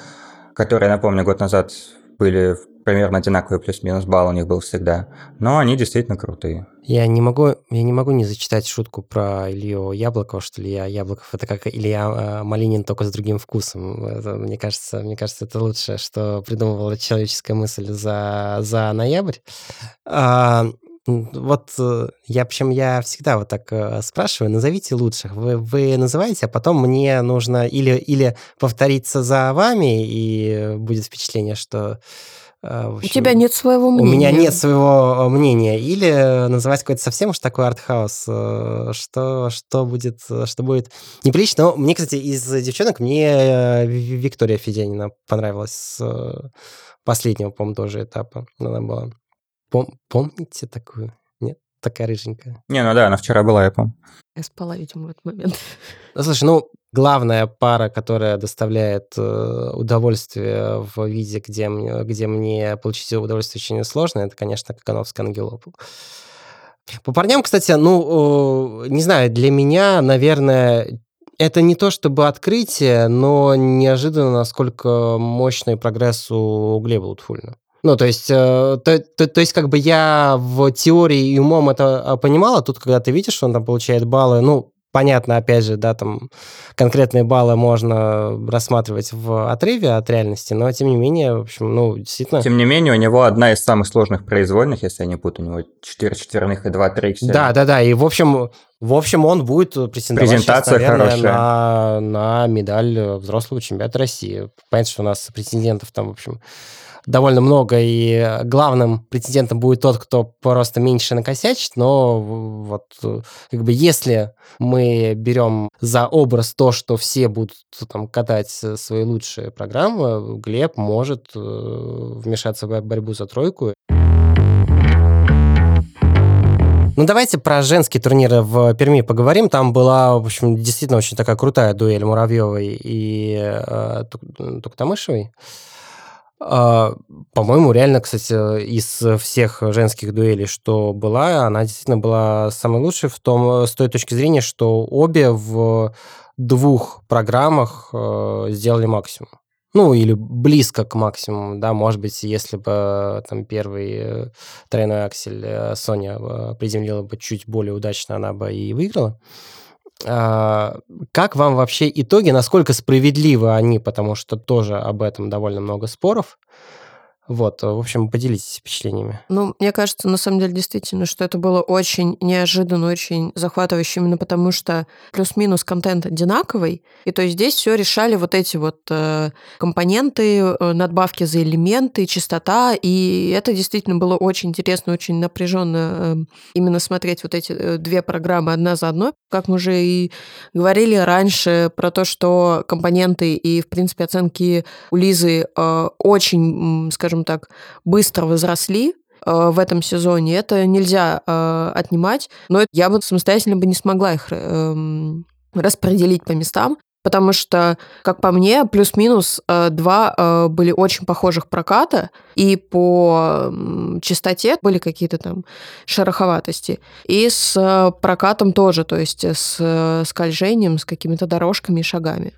которые, напомню, год назад были примерно одинаковые плюс-минус балл у них был всегда. Но они действительно крутые. Я не могу, я не могу не зачитать шутку про Илью Яблокова, что Илья Яблоков это как Илья э, Малинин только с другим вкусом. Это, мне кажется, мне кажется, это лучшее, что придумывала человеческая мысль за за ноябрь. А, вот э, я, причем я всегда вот так э, спрашиваю, назовите лучших. Вы, вы называете, а потом мне нужно или, или повториться за вами, и будет впечатление, что а, в У общем, тебя нет своего у мнения. меня нет своего э, мнения. Или называть какой-то совсем уж такой артхаус, э, что, что, будет, э, что будет неприлично. Но мне, кстати, из девчонок мне э, Ви- Виктория Федянина понравилась с э, последнего, по-моему, тоже этапа. Она была. Пом- помните такую? Нет? Такая рыженькая. Не, ну да, она вчера была, я помню. Я спала, видимо, в этот момент. Ну, слушай, ну, главная пара, которая доставляет э, удовольствие в виде, где где мне получить удовольствие очень сложно, это, конечно, Кокановская Ангелопол. По парням, кстати, ну, не знаю, для меня, наверное, это не то чтобы открытие, но неожиданно, насколько мощный прогресс у Глеба Лутфульна. Ну, то есть, э, то, то- то есть, как бы я в теории и умом это а, понимал, а тут, когда ты видишь, что он там получает баллы, ну, понятно, опять же, да, там конкретные баллы можно рассматривать в отрыве от реальности, но, тем не менее, в общем, ну, действительно... Тем не менее, у него одна из самых сложных произвольных, если я не путаю, у него 4 четверных и 2 трикселя. Да, да, да. И в общем, в общем, он будет претендовать сейчас, Презентация наверное, хорошая. на, на медаль взрослого чемпионата России. Понятно, что у нас претендентов там, в общем, довольно много, и главным претендентом будет тот, кто просто меньше накосячит, но вот как бы если мы берем за образ то, что все будут там катать свои лучшие программы, Глеб может э, вмешаться в борьбу за тройку ну, давайте про женские турниры в Перми поговорим. Там была, в общем, действительно очень такая крутая дуэль Муравьевой и э, Тук- Туктамышевой. А, По-моему, реально, кстати, из всех женских дуэлей, что была, она действительно была самой лучшей в том, с той точки зрения, что обе в двух программах э, сделали максимум. Ну, или близко к максимуму, да, может быть, если бы там первый э, тройной аксель э, Соня э, приземлила бы чуть более удачно, она бы и выиграла. А, Как вам вообще итоги, насколько справедливы они, потому что тоже об этом довольно много споров. Вот, в общем, поделитесь впечатлениями. Ну, мне кажется, на самом деле, действительно, что это было очень неожиданно, очень захватывающе, именно потому что плюс-минус контент одинаковый, и то есть здесь все решали вот эти вот э, компоненты, э, надбавки за элементы, частота, и это действительно было очень интересно, очень напряженно э, именно смотреть вот эти э, две программы одна за одной. Как мы уже и говорили раньше про то, что компоненты и, в принципе, оценки у Лизы э, очень, м, скажем так, быстро возросли э, в этом сезоне. Это нельзя э, отнимать, но я бы самостоятельно бы не смогла их эм, распределить по местам, потому что, как по мне, плюс-минус э, два э, были очень похожих проката, и по м, частоте были какие-то там шероховатости, и с э, прокатом тоже, то есть с э, скольжением, с какими-то дорожками и шагами.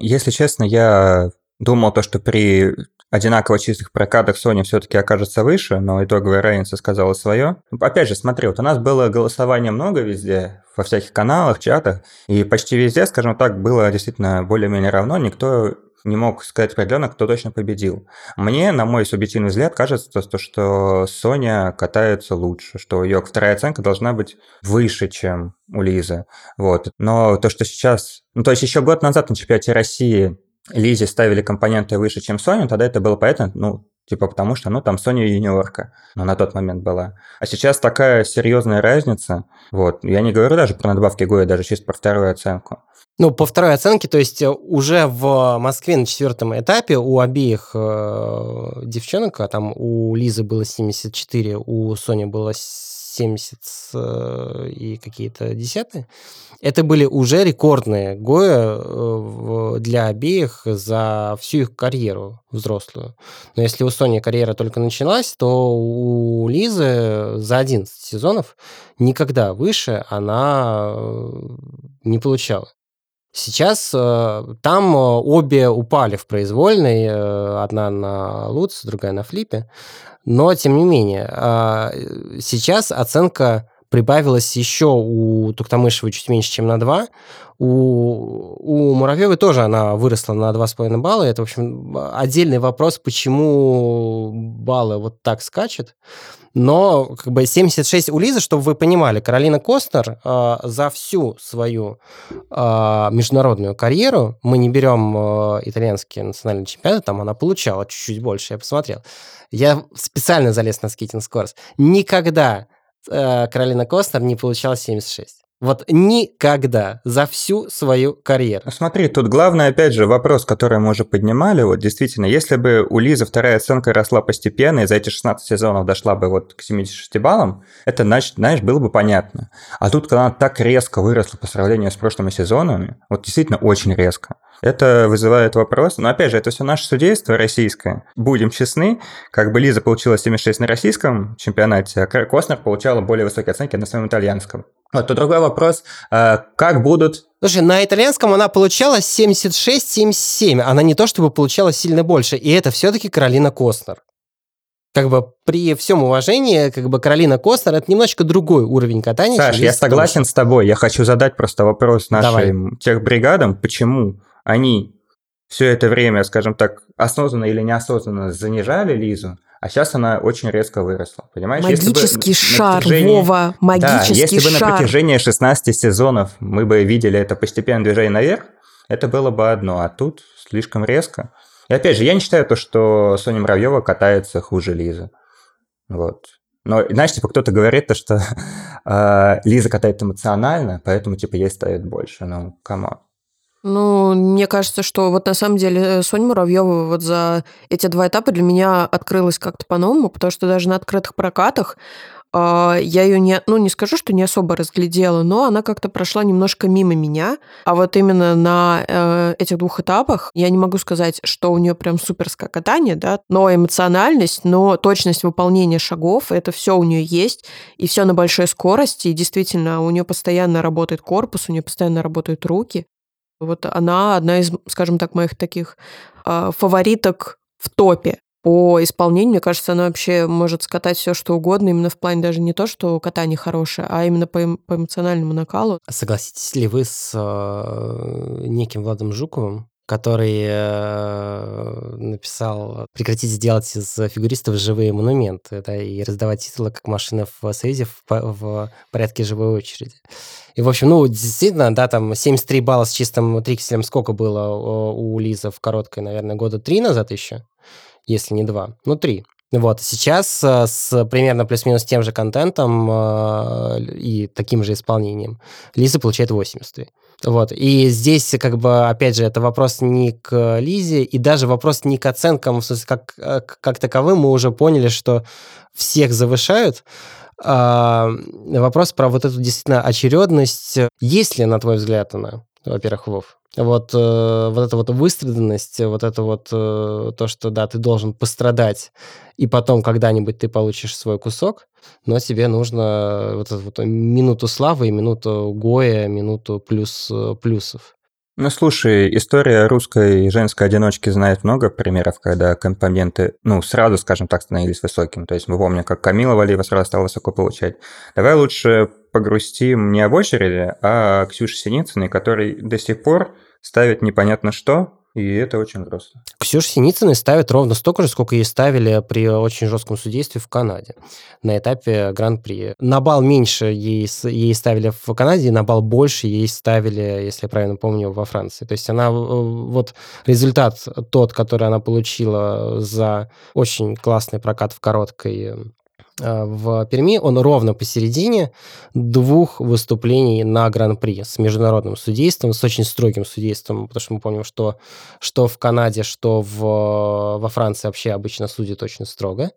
Если честно, я думал то, что при одинаково чистых прокатах Sony все-таки окажется выше, но итоговая разница сказала свое. Опять же, смотри, вот у нас было голосование много везде, во всяких каналах, чатах, и почти везде, скажем так, было действительно более-менее равно, никто не мог сказать определенно, кто точно победил. Мне, на мой субъективный взгляд, кажется, то, что- что Соня катается лучше, что ее вторая оценка должна быть выше, чем у Лизы. Вот. Но то, что сейчас... Ну, то есть еще год назад на чемпионате России Лизе ставили компоненты выше, чем Соню, тогда это было понятно, ну, Типа потому что, ну, там Соня юниорка, но на тот момент была. А сейчас такая серьезная разница. Вот. Я не говорю даже про надбавки Гоя, даже чисто про вторую оценку. Ну, по второй оценке, то есть э, уже в Москве на четвертом этапе у обеих э, девчонок, а там у Лизы было 74, у Сони было 70 э, и какие-то десятые, это были уже рекордные гоя э, для обеих за всю их карьеру взрослую. Но если у Сони карьера только началась, то у Лизы за 11 сезонов никогда выше она не получала. Сейчас э, там э, обе упали в произвольной, э, одна на Луц, другая на Флипе, но тем не менее, э, сейчас оценка прибавилась еще у Туктамышевой чуть меньше, чем на 2, у, у Муравьевой тоже она выросла на 2,5 балла. Это, в общем, отдельный вопрос, почему баллы вот так скачут. Но как бы 76 у Лизы, чтобы вы понимали, Каролина Костер э, за всю свою э, международную карьеру, мы не берем э, итальянские национальные чемпионаты, там она получала чуть-чуть больше, я посмотрел. Я специально залез на Skating Scores. Никогда Каролина Костер не получала 76. Вот никогда за всю свою карьеру. Ну, смотри, тут главный, опять же, вопрос, который мы уже поднимали. Вот действительно, если бы у Лизы вторая оценка росла постепенно, и за эти 16 сезонов дошла бы вот к 76 баллам, это, значит, знаешь, было бы понятно. А тут, когда она так резко выросла по сравнению с прошлыми сезонами, вот действительно очень резко, это вызывает вопрос. Но опять же, это все наше судейство российское. Будем честны, как бы Лиза получила 76 на российском чемпионате, а Коснер получала более высокие оценки на своем итальянском. Вот, то другой вопрос, э, как будут... Слушай, на итальянском она получала 76-77, она не то чтобы получала сильно больше, и это все-таки Каролина Костнер. Как бы при всем уважении, как бы Каролина Костнер это немножечко другой уровень катания. Саш, я согласен с тобой. Я хочу задать просто вопрос нашим техбригадам, почему они все это время, скажем так, осознанно или неосознанно занижали Лизу, а сейчас она очень резко выросла, понимаешь? Магический шар, Вова, магический да, если шар. бы на протяжении 16 сезонов мы бы видели это постепенное движение наверх, это было бы одно, а тут слишком резко. И опять же, я не считаю то, что Соня Муравьева катается хуже Лизы. Вот. Но, знаешь, типа, кто-то говорит то, что э, Лиза катает эмоционально, поэтому, типа, ей ставят больше. Ну, come on. Ну, мне кажется, что вот на самом деле э, Соня Муравьева вот за эти два этапа для меня открылась как-то по-новому, потому что даже на открытых прокатах а, я ее не, ну, не скажу, что не особо разглядела, но она как-то прошла немножко мимо меня. А вот именно на э, этих двух этапах я не могу сказать, что у нее прям суперское катание, да, но эмоциональность, но точность выполнения шагов, это все у нее есть, и все на большой скорости, и действительно у нее постоянно работает корпус, у нее постоянно работают руки. Вот она одна из, скажем так, моих таких э, фавориток в топе по исполнению. Мне кажется, она вообще может скатать все, что угодно, именно в плане даже не то, что катание хорошее, а именно по, эм, по эмоциональному накалу. Согласитесь ли вы с э, неким Владом Жуковым, который э, написал «Прекратите делать из фигуристов живые монументы да, и раздавать титулы как машины в Союзе в, в порядке живой очереди». И, в общем, ну, действительно, да, там 73 балла с чистым трикселем сколько было у Лизы в короткой, наверное, года три назад еще, если не два, ну, три. Вот, сейчас э, с примерно плюс-минус тем же контентом э, и таким же исполнением Лиза получает 83. Вот. И здесь, как бы, опять же, это вопрос не к Лизе, и даже вопрос не к оценкам, в смысле, как, э, как таковым мы уже поняли, что всех завышают. А, вопрос про вот эту действительно очередность. Есть ли, на твой взгляд, она, во-первых, Вов? Вот, э, вот эта вот выстраданность, вот это вот э, то, что, да, ты должен пострадать, и потом когда-нибудь ты получишь свой кусок, но тебе нужно вот эту вот минуту славы минуту гоя, минуту плюс э, плюсов. Ну, слушай, история русской женской одиночки знает много примеров, когда компоненты, ну, сразу, скажем так, становились высокими. То есть мы помним, как Камила Валиева сразу стала высоко получать. Давай лучше погрустим не об очереди, а Ксюше Синицыной, который до сих пор ставит непонятно что, И это очень грустно. Ксюша Синицыной ставят ровно столько же, сколько ей ставили при очень жестком судействе в Канаде на этапе Гран-при. На балл меньше ей, ей ставили в Канаде, на балл больше ей ставили, если я правильно помню, во Франции. То есть она, вот результат тот, который она получила за очень классный прокат в короткой Э, в Перми, он ровно посередине двух выступлений на Гран-при с международным судейством, с очень строгим судейством, потому что мы помним, что, что в Канаде, что в, во Франции вообще обычно судят очень строго,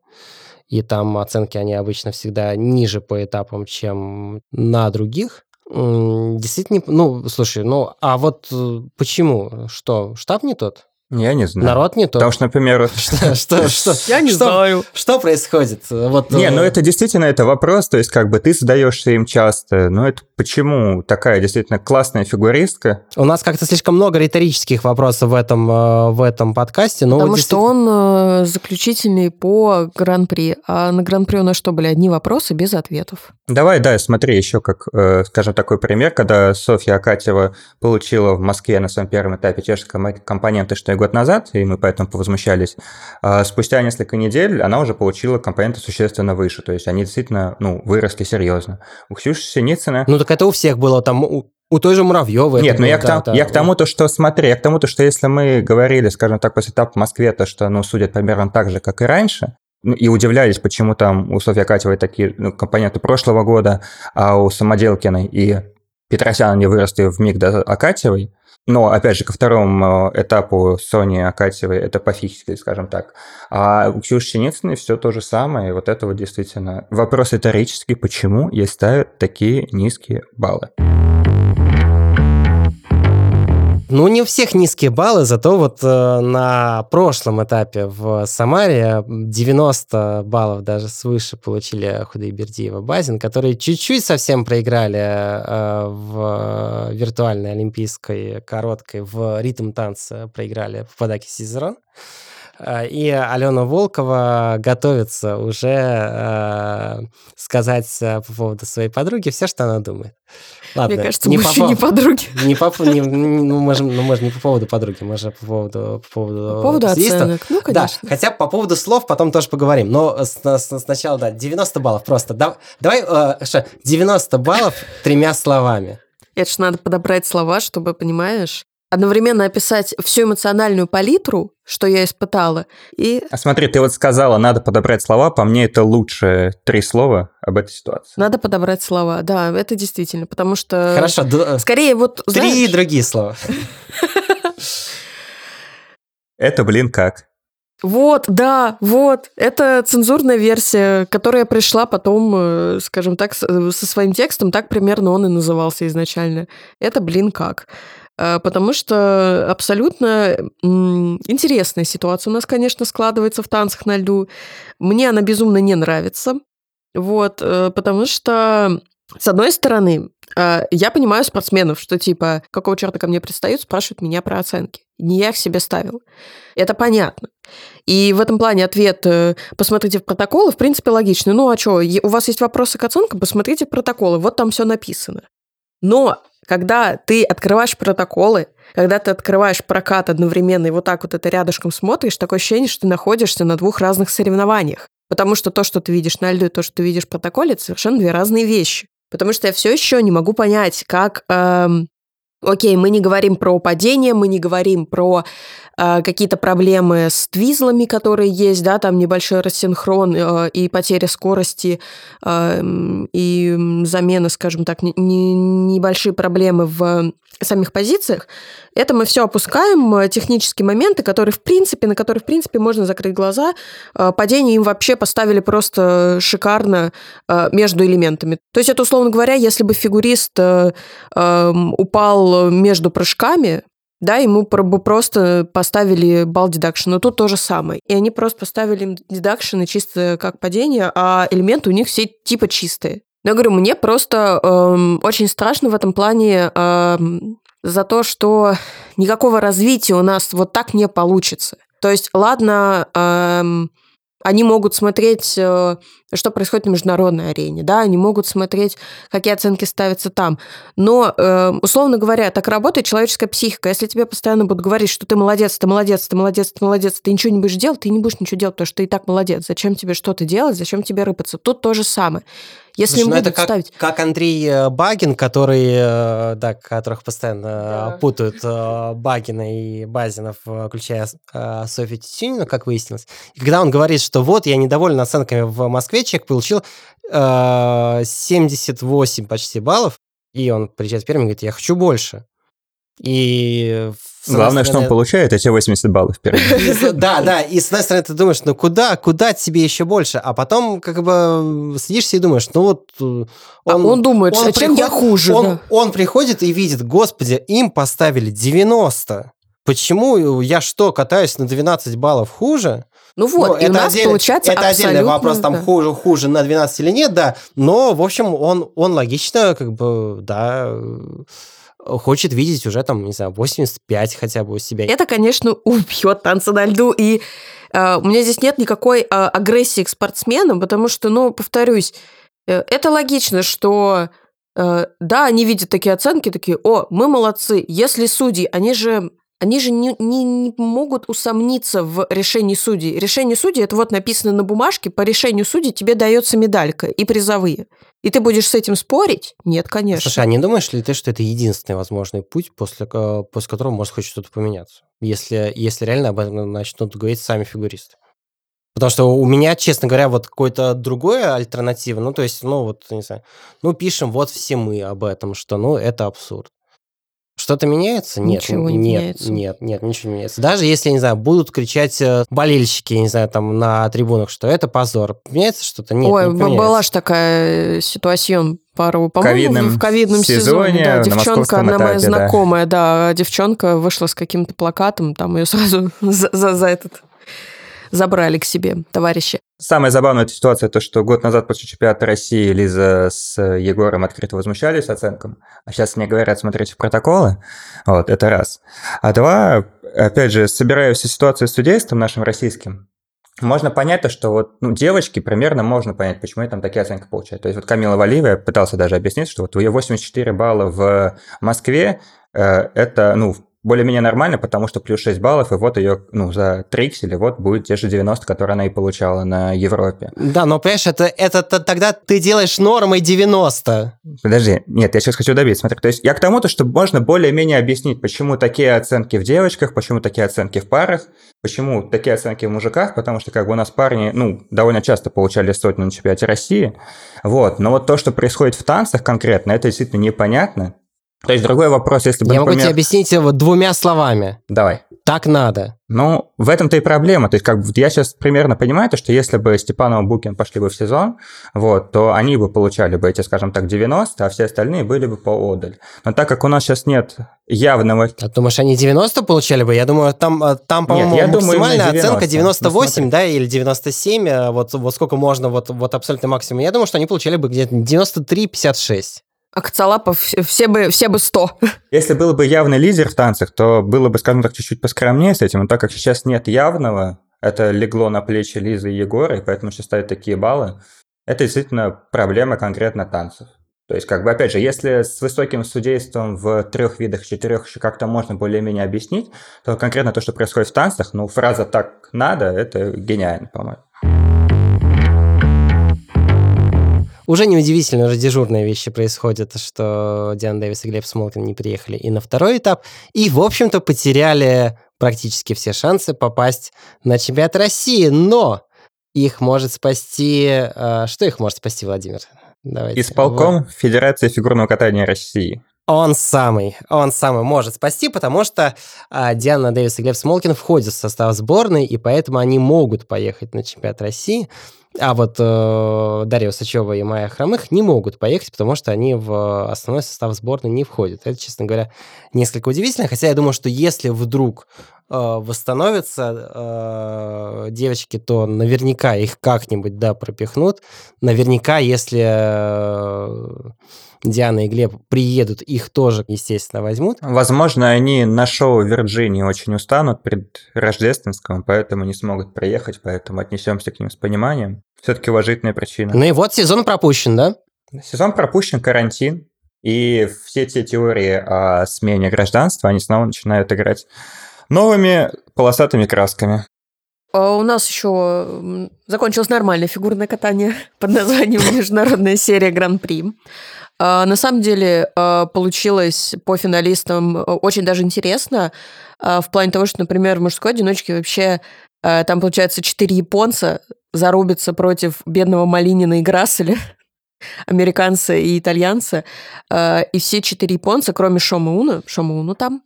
и там оценки, они обычно всегда ниже по этапам, чем на других. Действительно, ну, слушай, ну, а вот э, почему? Что, штаб не тот? Я не знаю. Народ не то. Потому что, например... Что, что, что? Я не знаю. Что происходит? Вот, не, ну это действительно это вопрос, то есть как бы ты задаешься им часто, но это почему такая действительно классная фигуристка? У нас как-то слишком много риторических вопросов в этом, э, в этом подкасте. Но Потому что он э, заключительный по Гран-при, а на Гран-при у нас что, были одни вопросы без ответов? Давай, да, смотри, еще как, э, скажем, такой пример, когда Софья Акатьева получила в Москве на своем первом этапе чешской компоненты, что год назад, и мы поэтому повозмущались. А спустя несколько недель она уже получила компоненты существенно выше, то есть они действительно, ну, выросли серьезно. У Ксюши Синицына... Ну, так это у всех было, там у, у той же Муравьевой. Нет, ну я, да, к, да, я к тому, то, что смотри, я к тому, то, что если мы говорили, скажем так, после этапа в Москве, то, что ну, судят примерно так же, как и раньше, ну, и удивлялись, почему там у Софьи Акатьевой такие ну, компоненты прошлого года, а у Самоделкиной и Петросяна не выросли в миг до Акатьевой, но, опять же, ко второму э, этапу Сони Акатьевой это по физике, скажем так. А у Ксюши Синицыной все то же самое. И вот это вот действительно вопрос риторический, почему ей ставят такие низкие баллы. Ну, не у всех низкие баллы, зато вот э, на прошлом этапе в Самаре 90 баллов даже свыше получили Худайбердиева Базин, которые чуть-чуть совсем проиграли э, в виртуальной олимпийской короткой, в ритм танца проиграли в Падаке Сизерон. Э, и Алена Волкова готовится уже э, сказать э, по поводу своей подруги все, что она думает. Ладно, Мне кажется, не мы по, еще не подруги. Не по, не, ну, можем, ну, может, не по поводу подруги, может, по поводу... По поводу, по поводу оценок, ну, конечно. Да, хотя по поводу слов потом тоже поговорим. Но с, с, сначала, да, 90 баллов просто. Да, давай, э, что, 90 баллов тремя словами. Это ж надо подобрать слова, чтобы, понимаешь, одновременно описать всю эмоциональную палитру, что я испытала, и... А смотри, ты вот сказала, надо подобрать слова, по мне это лучше три слова об этой ситуации. Надо подобрать слова, да, это действительно, потому что... Хорошо, д... скорее вот... Три знаешь... другие слова. Это, блин, как? Вот, да, вот. Это цензурная версия, которая пришла потом, э, скажем так, со своим текстом. Так примерно он и назывался изначально. Это, блин, как. Э, потому что абсолютно интересная ситуация у нас, конечно, складывается в танцах на льду. Мне она безумно не нравится. Вот, э, потому что, с одной стороны, э, я понимаю спортсменов, что типа, какого черта ко мне предстают, спрашивают меня про оценки. Не я их себе ставил. Это понятно. И в этом плане ответ «посмотрите в протоколы» в принципе логичный. Ну а что, у вас есть вопросы к оценкам, посмотрите в протоколы, вот там все написано. Но когда ты открываешь протоколы, когда ты открываешь прокат одновременно и вот так вот это рядышком смотришь, такое ощущение, что ты находишься на двух разных соревнованиях. Потому что то, что ты видишь на льду, и то, что ты видишь в протоколе, это совершенно две разные вещи. Потому что я все еще не могу понять, как эм, Окей, мы не говорим про падение, мы не говорим про какие-то проблемы с твизлами, которые есть, да, там небольшой рассинхрон э, и потеря скорости э, и замена, скажем так, не, не, небольшие проблемы в самих позициях. Это мы все опускаем, э, технические моменты, которые в принципе, на которые в принципе можно закрыть глаза. Э, падение им вообще поставили просто шикарно между элементами. То есть это, условно говоря, если бы фигурист упал между прыжками, да, ему просто поставили fall deduction, но тут то же самое. И они просто поставили им deduction ы чисто как падение, а элементы у них все типа чистые. Но я говорю, мне просто эм, очень страшно в этом плане эм, за то, что никакого развития у нас вот так не получится. То есть, ладно, эм, Они могут смотреть, э, что происходит на международной арене, да, они могут смотреть, какие оценки ставятся там. Но, э, условно говоря, так работает человеческая психика. Если тебе постоянно будут говорить, что ты молодец, ты молодец, ты молодец, ты молодец, ты ничего не будешь делать, ты не будешь ничего делать, потому что ты и так молодец. Зачем тебе что-то делать, зачем тебе рыпаться? Тут то же самое. Если Слушай, ну это как, ставить... как Андрей э, Багин, который, э, да, которых постоянно Да. э, путают э, Багина и Базинов, включая Софью Тютюнину, как выяснилось. И когда он говорит, что вот, я недоволен оценками в Москве, человек получил э, 78 почти баллов, и он приезжает в Пермь и говорит, я хочу больше. И... Главное, что он получает эти 80 баллов с- Да, да, и с одной стороны ты думаешь, ну куда, куда тебе еще больше? А потом как бы сидишься и думаешь, ну вот он... А он, думает, он а чем я приходит- хуже? Он, да? он приходит и видит, господи, им поставили 90. Почему я что, катаюсь на 12 баллов хуже? Ну вот, Ну, и у нас отдельный- получается Это отдельный вопрос, там да. хуже, хуже на 12 или нет, да. Но, в общем, он, он логично, как бы, да, э, хочет видеть уже там, не знаю, 85 хотя бы у себя. Это, конечно, убьет танцы на льду. И э, у меня здесь нет никакой э, агрессии к спортсменам, потому что, ну, повторюсь, э, это логично, что э, да, они видят такие оценки, такие, о, мы молодцы. Если судьи, они же они же не, не, не могут усомниться в решении судей. Решение судей это вот написано на бумажке, по решению судей тебе дается медалька и призовые. И ты будешь с этим спорить? Нет, конечно. Слушай, а не думаешь ли ты, что это единственный возможный путь, после, ко- после которого может хоть что-то поменяться? Если, если реально об этом начнут говорить сами фигуристы. Потому что у меня, честно говоря, вот какое-то другое альтернатива, ну, то есть, ну, вот, не знаю, ну, пишем вот все мы об этом, что, ну, это абсурд. Что-то меняется? Нет, Ничего не нет, меняется. нет, нет, ничего не меняется. Даже если, не знаю, будут кричать э, болельщики, не знаю, там на трибунах, что это позор, меняется что-то? Нет, Ой, не поменяется. была же такая э, ситуация пару, по-моему, в ковидном сезоне. сезоне да, девчонка, одна моя этапе, да. знакомая, да. девчонка вышла с каким-то плакатом, там ее сразу за, за, за этот забрали к себе товарищи. Самая забавная ситуация, то, что год назад после чемпионата России Лиза с Егором открыто возмущались оценкам, а сейчас мне говорят смотреть в протоколы. Вот, это раз. А два, опять же, собирая все ситуации с судейством нашим российским, можно понять то, что вот ну, девочки примерно можно понять, почему они там такие оценки получают. То есть вот Камила Валиева пытался даже объяснить, что вот у ее 84 балла в Москве, э, это, ну, более-менее нормально, потому что плюс 6 баллов, и вот ее, ну, за трикселе вот будет те же 90, которые она и получала на Европе. Да, но, понимаешь, это, это, т- тогда ты делаешь нормой 90. Подожди, нет, я сейчас хочу добиться. Смотри, то есть я к тому, то, что можно более-менее объяснить, почему такие оценки в девочках, почему такие оценки в парах, почему такие оценки в мужиках, потому что как бы у нас парни, ну, довольно часто получали сотню на чемпионате России, вот, но вот то, что происходит в танцах конкретно, это действительно непонятно. То есть другой вопрос, если бы, Я могу например... тебе объяснить вот двумя словами. Давай. Так надо. Ну, в этом-то и проблема. То есть, как бы я сейчас примерно понимаю, то, что если бы Степанова Букин пошли бы в сезон, вот, то они бы получали бы эти, скажем так, 90, а все остальные были бы поодаль. Но так как у нас сейчас нет явного... А думаешь, они 90 получали бы? Я думаю, там, э, там по-моему, думаю, максимальная оценка 90. 98, Ну, да, или 97, э, вот, вот сколько можно, вот, вот абсолютно максимум. Я думаю, что они получали бы где-то 93-56. Акцалапов все бы, все бы 100. Если был бы явный лидер в танцах, то было бы, скажем так, чуть-чуть поскромнее с этим. Но так как сейчас нет явного, это легло на плечи Лизы и Егора, и поэтому сейчас ставят такие баллы, это действительно проблема конкретно танцев. То есть, как бы, опять же, если с высоким судейством в трех видах, четырех еще как-то можно более-менее объяснить, то конкретно то, что происходит в танцах, ну, фраза «так надо» — это гениально, по-моему. Уже неудивительно, уже дежурные вещи происходят, что Диана Дэвис и Глеб Смолкин не приехали и на второй этап, и, в общем-то, потеряли практически все шансы попасть на чемпионат России, но их может спасти... э, Что их может спасти, Владимир? Давайте. Исполком Федерации фигурного катания России. Он самый, он самый может спасти, потому что а, Диана Дэвис и Глеб Смолкин входят в состав сборной, и поэтому они могут поехать на чемпионат России. А вот э, Дарья Усачева и Майя Хромых не могут поехать, потому что они в основной состав сборной не входят. Это, честно говоря, несколько удивительно. Хотя я думаю, что если вдруг восстановятся э, девочки, то наверняка их как-нибудь, да, пропихнут. Наверняка, если э, Диана и Глеб приедут, их тоже, естественно, возьмут. Возможно, они на шоу Вирджинии очень устанут перед рождественским, поэтому не смогут приехать, поэтому отнесемся к ним с пониманием. Все-таки уважительная причина. Ну и вот сезон пропущен, да? Сезон пропущен, карантин, и все те теории о смене гражданства, они снова начинают играть новыми полосатыми красками. А у нас еще закончилось нормальное фигурное катание под названием «Международная серия Гран-при». А, на самом деле а, получилось по финалистам а, очень даже интересно, в плане того, что, например, в мужской одиночке вообще там, получается, четыре японца зарубятся против бедного Малинина и Грасселя, американца и итальянца, и все четыре японца, кроме Шома Уна, Шома Уну там,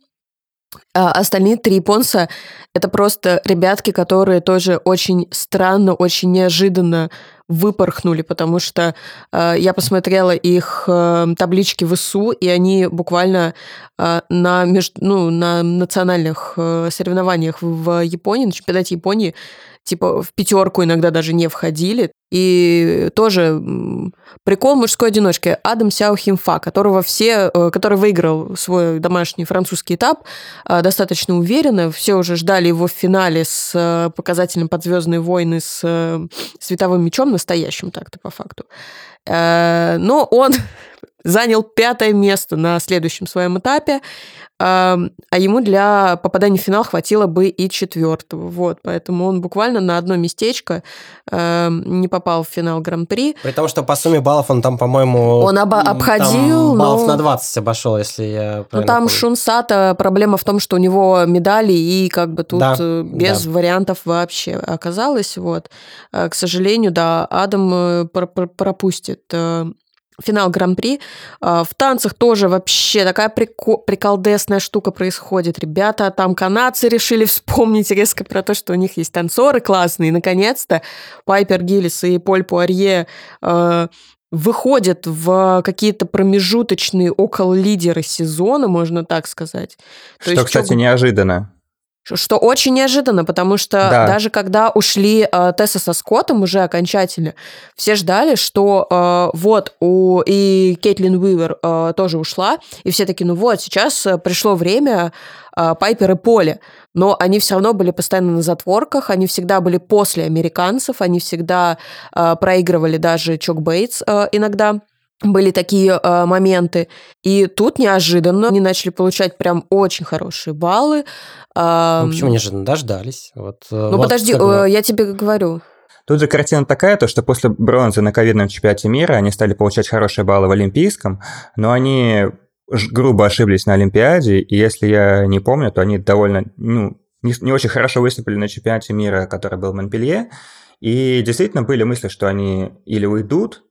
а остальные три японца — это просто ребятки, которые тоже очень странно, очень неожиданно выпорхнули, потому что э, я посмотрела их э, таблички в ИСУ, и они буквально э, на, меж, ну, на национальных э, соревнованиях в Японии, на чемпионате Японии типа в пятерку иногда даже не входили. И тоже прикол мужской одиночки. Адам Сяо Химфа, которого все, э, который выиграл свой домашний французский этап э, достаточно уверенно. Все уже ждали его в финале с э, показателем под «Звездные войны» с световым мечом настоящим так-то по факту. Но он занял пятое место на следующем своем этапе, а ему для попадания в финал хватило бы и четвертого. Вот, поэтому он буквально на одно местечко не попал в финал Гран-при. При том, что по сумме баллов он там, по-моему... Он об- обходил, там баллов но... на 20 обошел, если я Ну, там помню. Шунсата проблема в том, что у него медали, и как бы тут Да, э, без да. вариантов вообще оказалось. Вот. Э, К сожалению, да, Адам э, пр- пр- пропустит э, финал Гран-при. А, В танцах тоже вообще такая прико- приколдесная штука происходит. Ребята, там канадцы решили вспомнить резко про то, что у них есть танцоры классные. И, наконец-то, Пайпер Гиллис и Поль Пуарье э, выходят в какие-то промежуточные около лидеры сезона, можно так сказать. То Что, есть кстати, чё- неожиданно. Что очень неожиданно, потому что Да. даже когда ушли э, Тесса со Скоттом уже окончательно, все ждали, что э, вот у и Кейтлин Уивер э, тоже ушла, и все таки ну вот, сейчас э, пришло время э, Пайпер и Поля. Но они все равно были постоянно на затворках, они всегда были после американцев, они всегда э, проигрывали даже Чок Бейтс э, иногда были такие э, моменты. И тут неожиданно они начали получать прям очень хорошие баллы. Ну, Ам, почему неожиданно дождались? Вот, э, Ну, вот подожди, как бы- э, я тебе говорю. Тут же картина такая, то, что после бронзы на ковидном чемпионате мира они стали получать хорошие баллы в Олимпийском, но они грубо ошиблись на Олимпиаде, и если я не помню, то они довольно, ну, не, не очень хорошо выступили на чемпионате мира, который был в Монпелье, и действительно были мысли, что они или уйдут,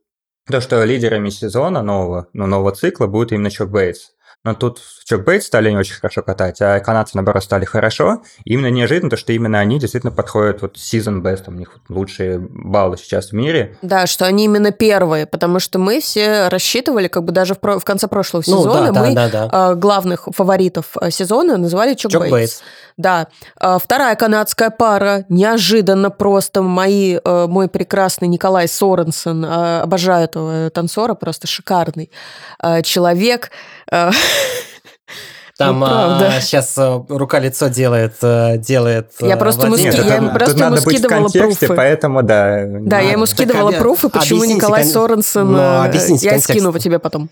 то, что лидерами сезона нового, ну, нового цикла будут именно Чок Бейтс. Но тут Чок Бейтс стали не очень хорошо катать, а канадцы, наоборот, стали хорошо. И именно неожиданно, то, что именно они действительно подходят вот season best, у них вот лучшие баллы сейчас в мире. Да, что они именно первые, потому что мы все рассчитывали, как бы даже в, про- в конце прошлого Ну, сезона, да, да, мы да, да. э, главных фаворитов э, сезона называли Чок, Бейтс. Да. А Вторая канадская пара, неожиданно просто мои, э, мой прекрасный Николай Соренсен, э, обожаю этого танцора, просто шикарный э, человек. Э, Там Ну, правда. сейчас рука-лицо делает, э, делает Я э, просто ему Нет, я это- ему просто тут надо ему быть в скидывала контексте, пруфы. поэтому да. Да, я ему так скидывала обе- пруфы, почему Николай кон- Соренсен... Ну, э, объясните Я контекст. скину его тебе потом.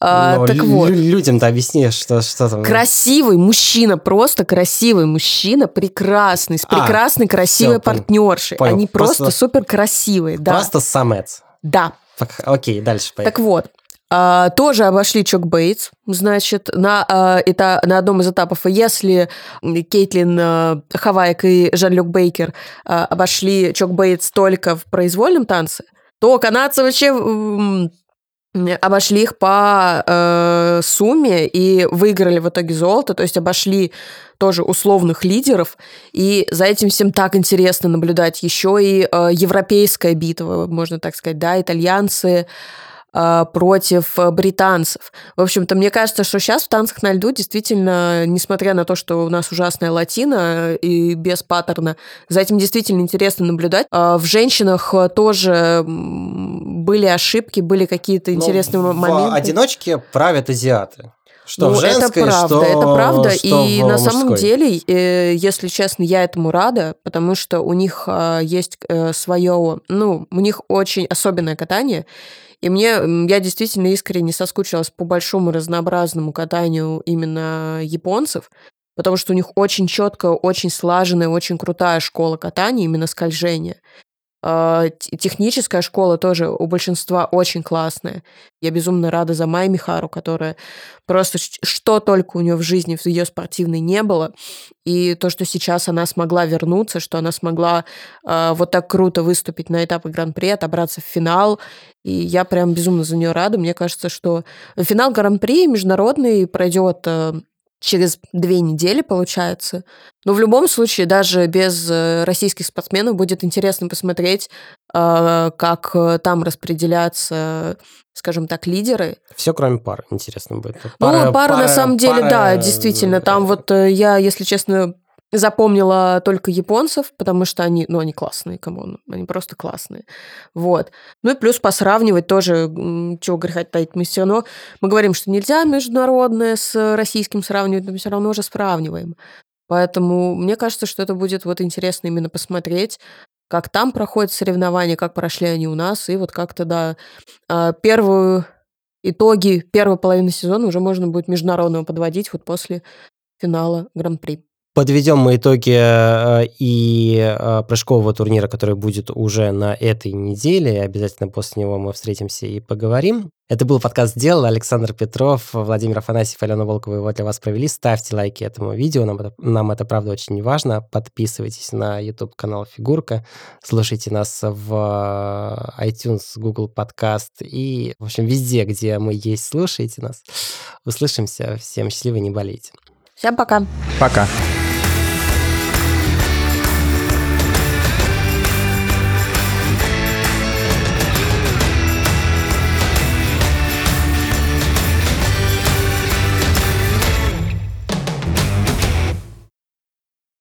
А, Но так лю- вот. лю- Людям-то объясни, что, что там. Красивый мужчина, просто красивый мужчина, прекрасный, с А, прекрасной, красивой всё, понял. партнершей. Понял. Они просто, Просто- супер красивые, да. Просто самец. Да. Так, Окей, дальше поехали. Так вот, а, тоже обошли Чок Бейтс, значит, на, а, это, на одном из этапов. Если Кейтлин а, Хавайк и Жан-Люк Бейкер а, обошли Чок Бейтс только в произвольном танце, то канадцы вообще обошли их по э, сумме и выиграли в итоге золото, то есть обошли тоже условных лидеров, и за этим всем так интересно наблюдать. Еще и э, европейская битва, можно так сказать, да, итальянцы, против британцев. В общем-то, мне кажется, что сейчас в танцах на льду действительно, несмотря на то, что у нас ужасная латина и без паттерна, за этим действительно интересно наблюдать. Э, в женщинах тоже были ошибки, были какие-то ну, интересные Но моменты. В одиночке правят азиаты. Что ну, в женской, это правда, что, это правда. Что и в на мужской. самом деле, э, если честно, я этому рада, потому что у них э, есть э, свое, ну, у них очень особенное катание. И мне, я действительно искренне соскучилась по большому разнообразному катанию именно японцев, потому что у них очень четкая, очень слаженная, очень крутая школа катания, именно скольжения. А, техническая школа тоже у большинства очень классная. Я безумно рада за Май Михару, которая просто что только у нее в жизни, в ее спортивной не было. И то, что сейчас она смогла вернуться, что она смогла э, вот так круто выступить на этапе Гран-при, отобраться в финал. И я прям безумно за нее рада. Мне кажется, что финал Гран-при международный пройдет э, через две недели, получается. Но в любом случае, даже без э, российских спортсменов будет интересно посмотреть, э, как э, там распределяться, скажем так, лидеры. Все, кроме пар, интересно будет. Пара, ну, пара, пара на самом деле, пара... да, действительно. Там вот я, если честно, запомнила только японцев, потому что они, ну, они классные, come on, они просто классные. Вот. Ну и плюс посравнивать тоже, чего греха таить, мы все равно, мы говорим, что нельзя международное с российским сравнивать, но мы все равно уже сравниваем. Поэтому мне кажется, что это будет вот интересно именно посмотреть, как там проходят соревнования, как прошли они у нас, и вот как-то, да, а, первую итоги первой половины сезона уже можно будет международного подводить вот после финала Гран-при. Подведем мы итоги э, и э, прыжкового турнира, который будет уже на этой неделе. Обязательно после него мы встретимся и поговорим. Это был подкаст «Дело». Александр Петров, Владимир Афанасьев, Алена Волкова его для вас провели. Ставьте лайки этому видео, нам это, нам это правда очень важно. Подписывайтесь на YouTube-канал «Фигурка», слушайте нас в э, iTunes, Google Подкаст и, в общем, везде, где мы есть, слушайте нас. Услышимся. Всем счастливо, не болейте. Всем пока. Пока.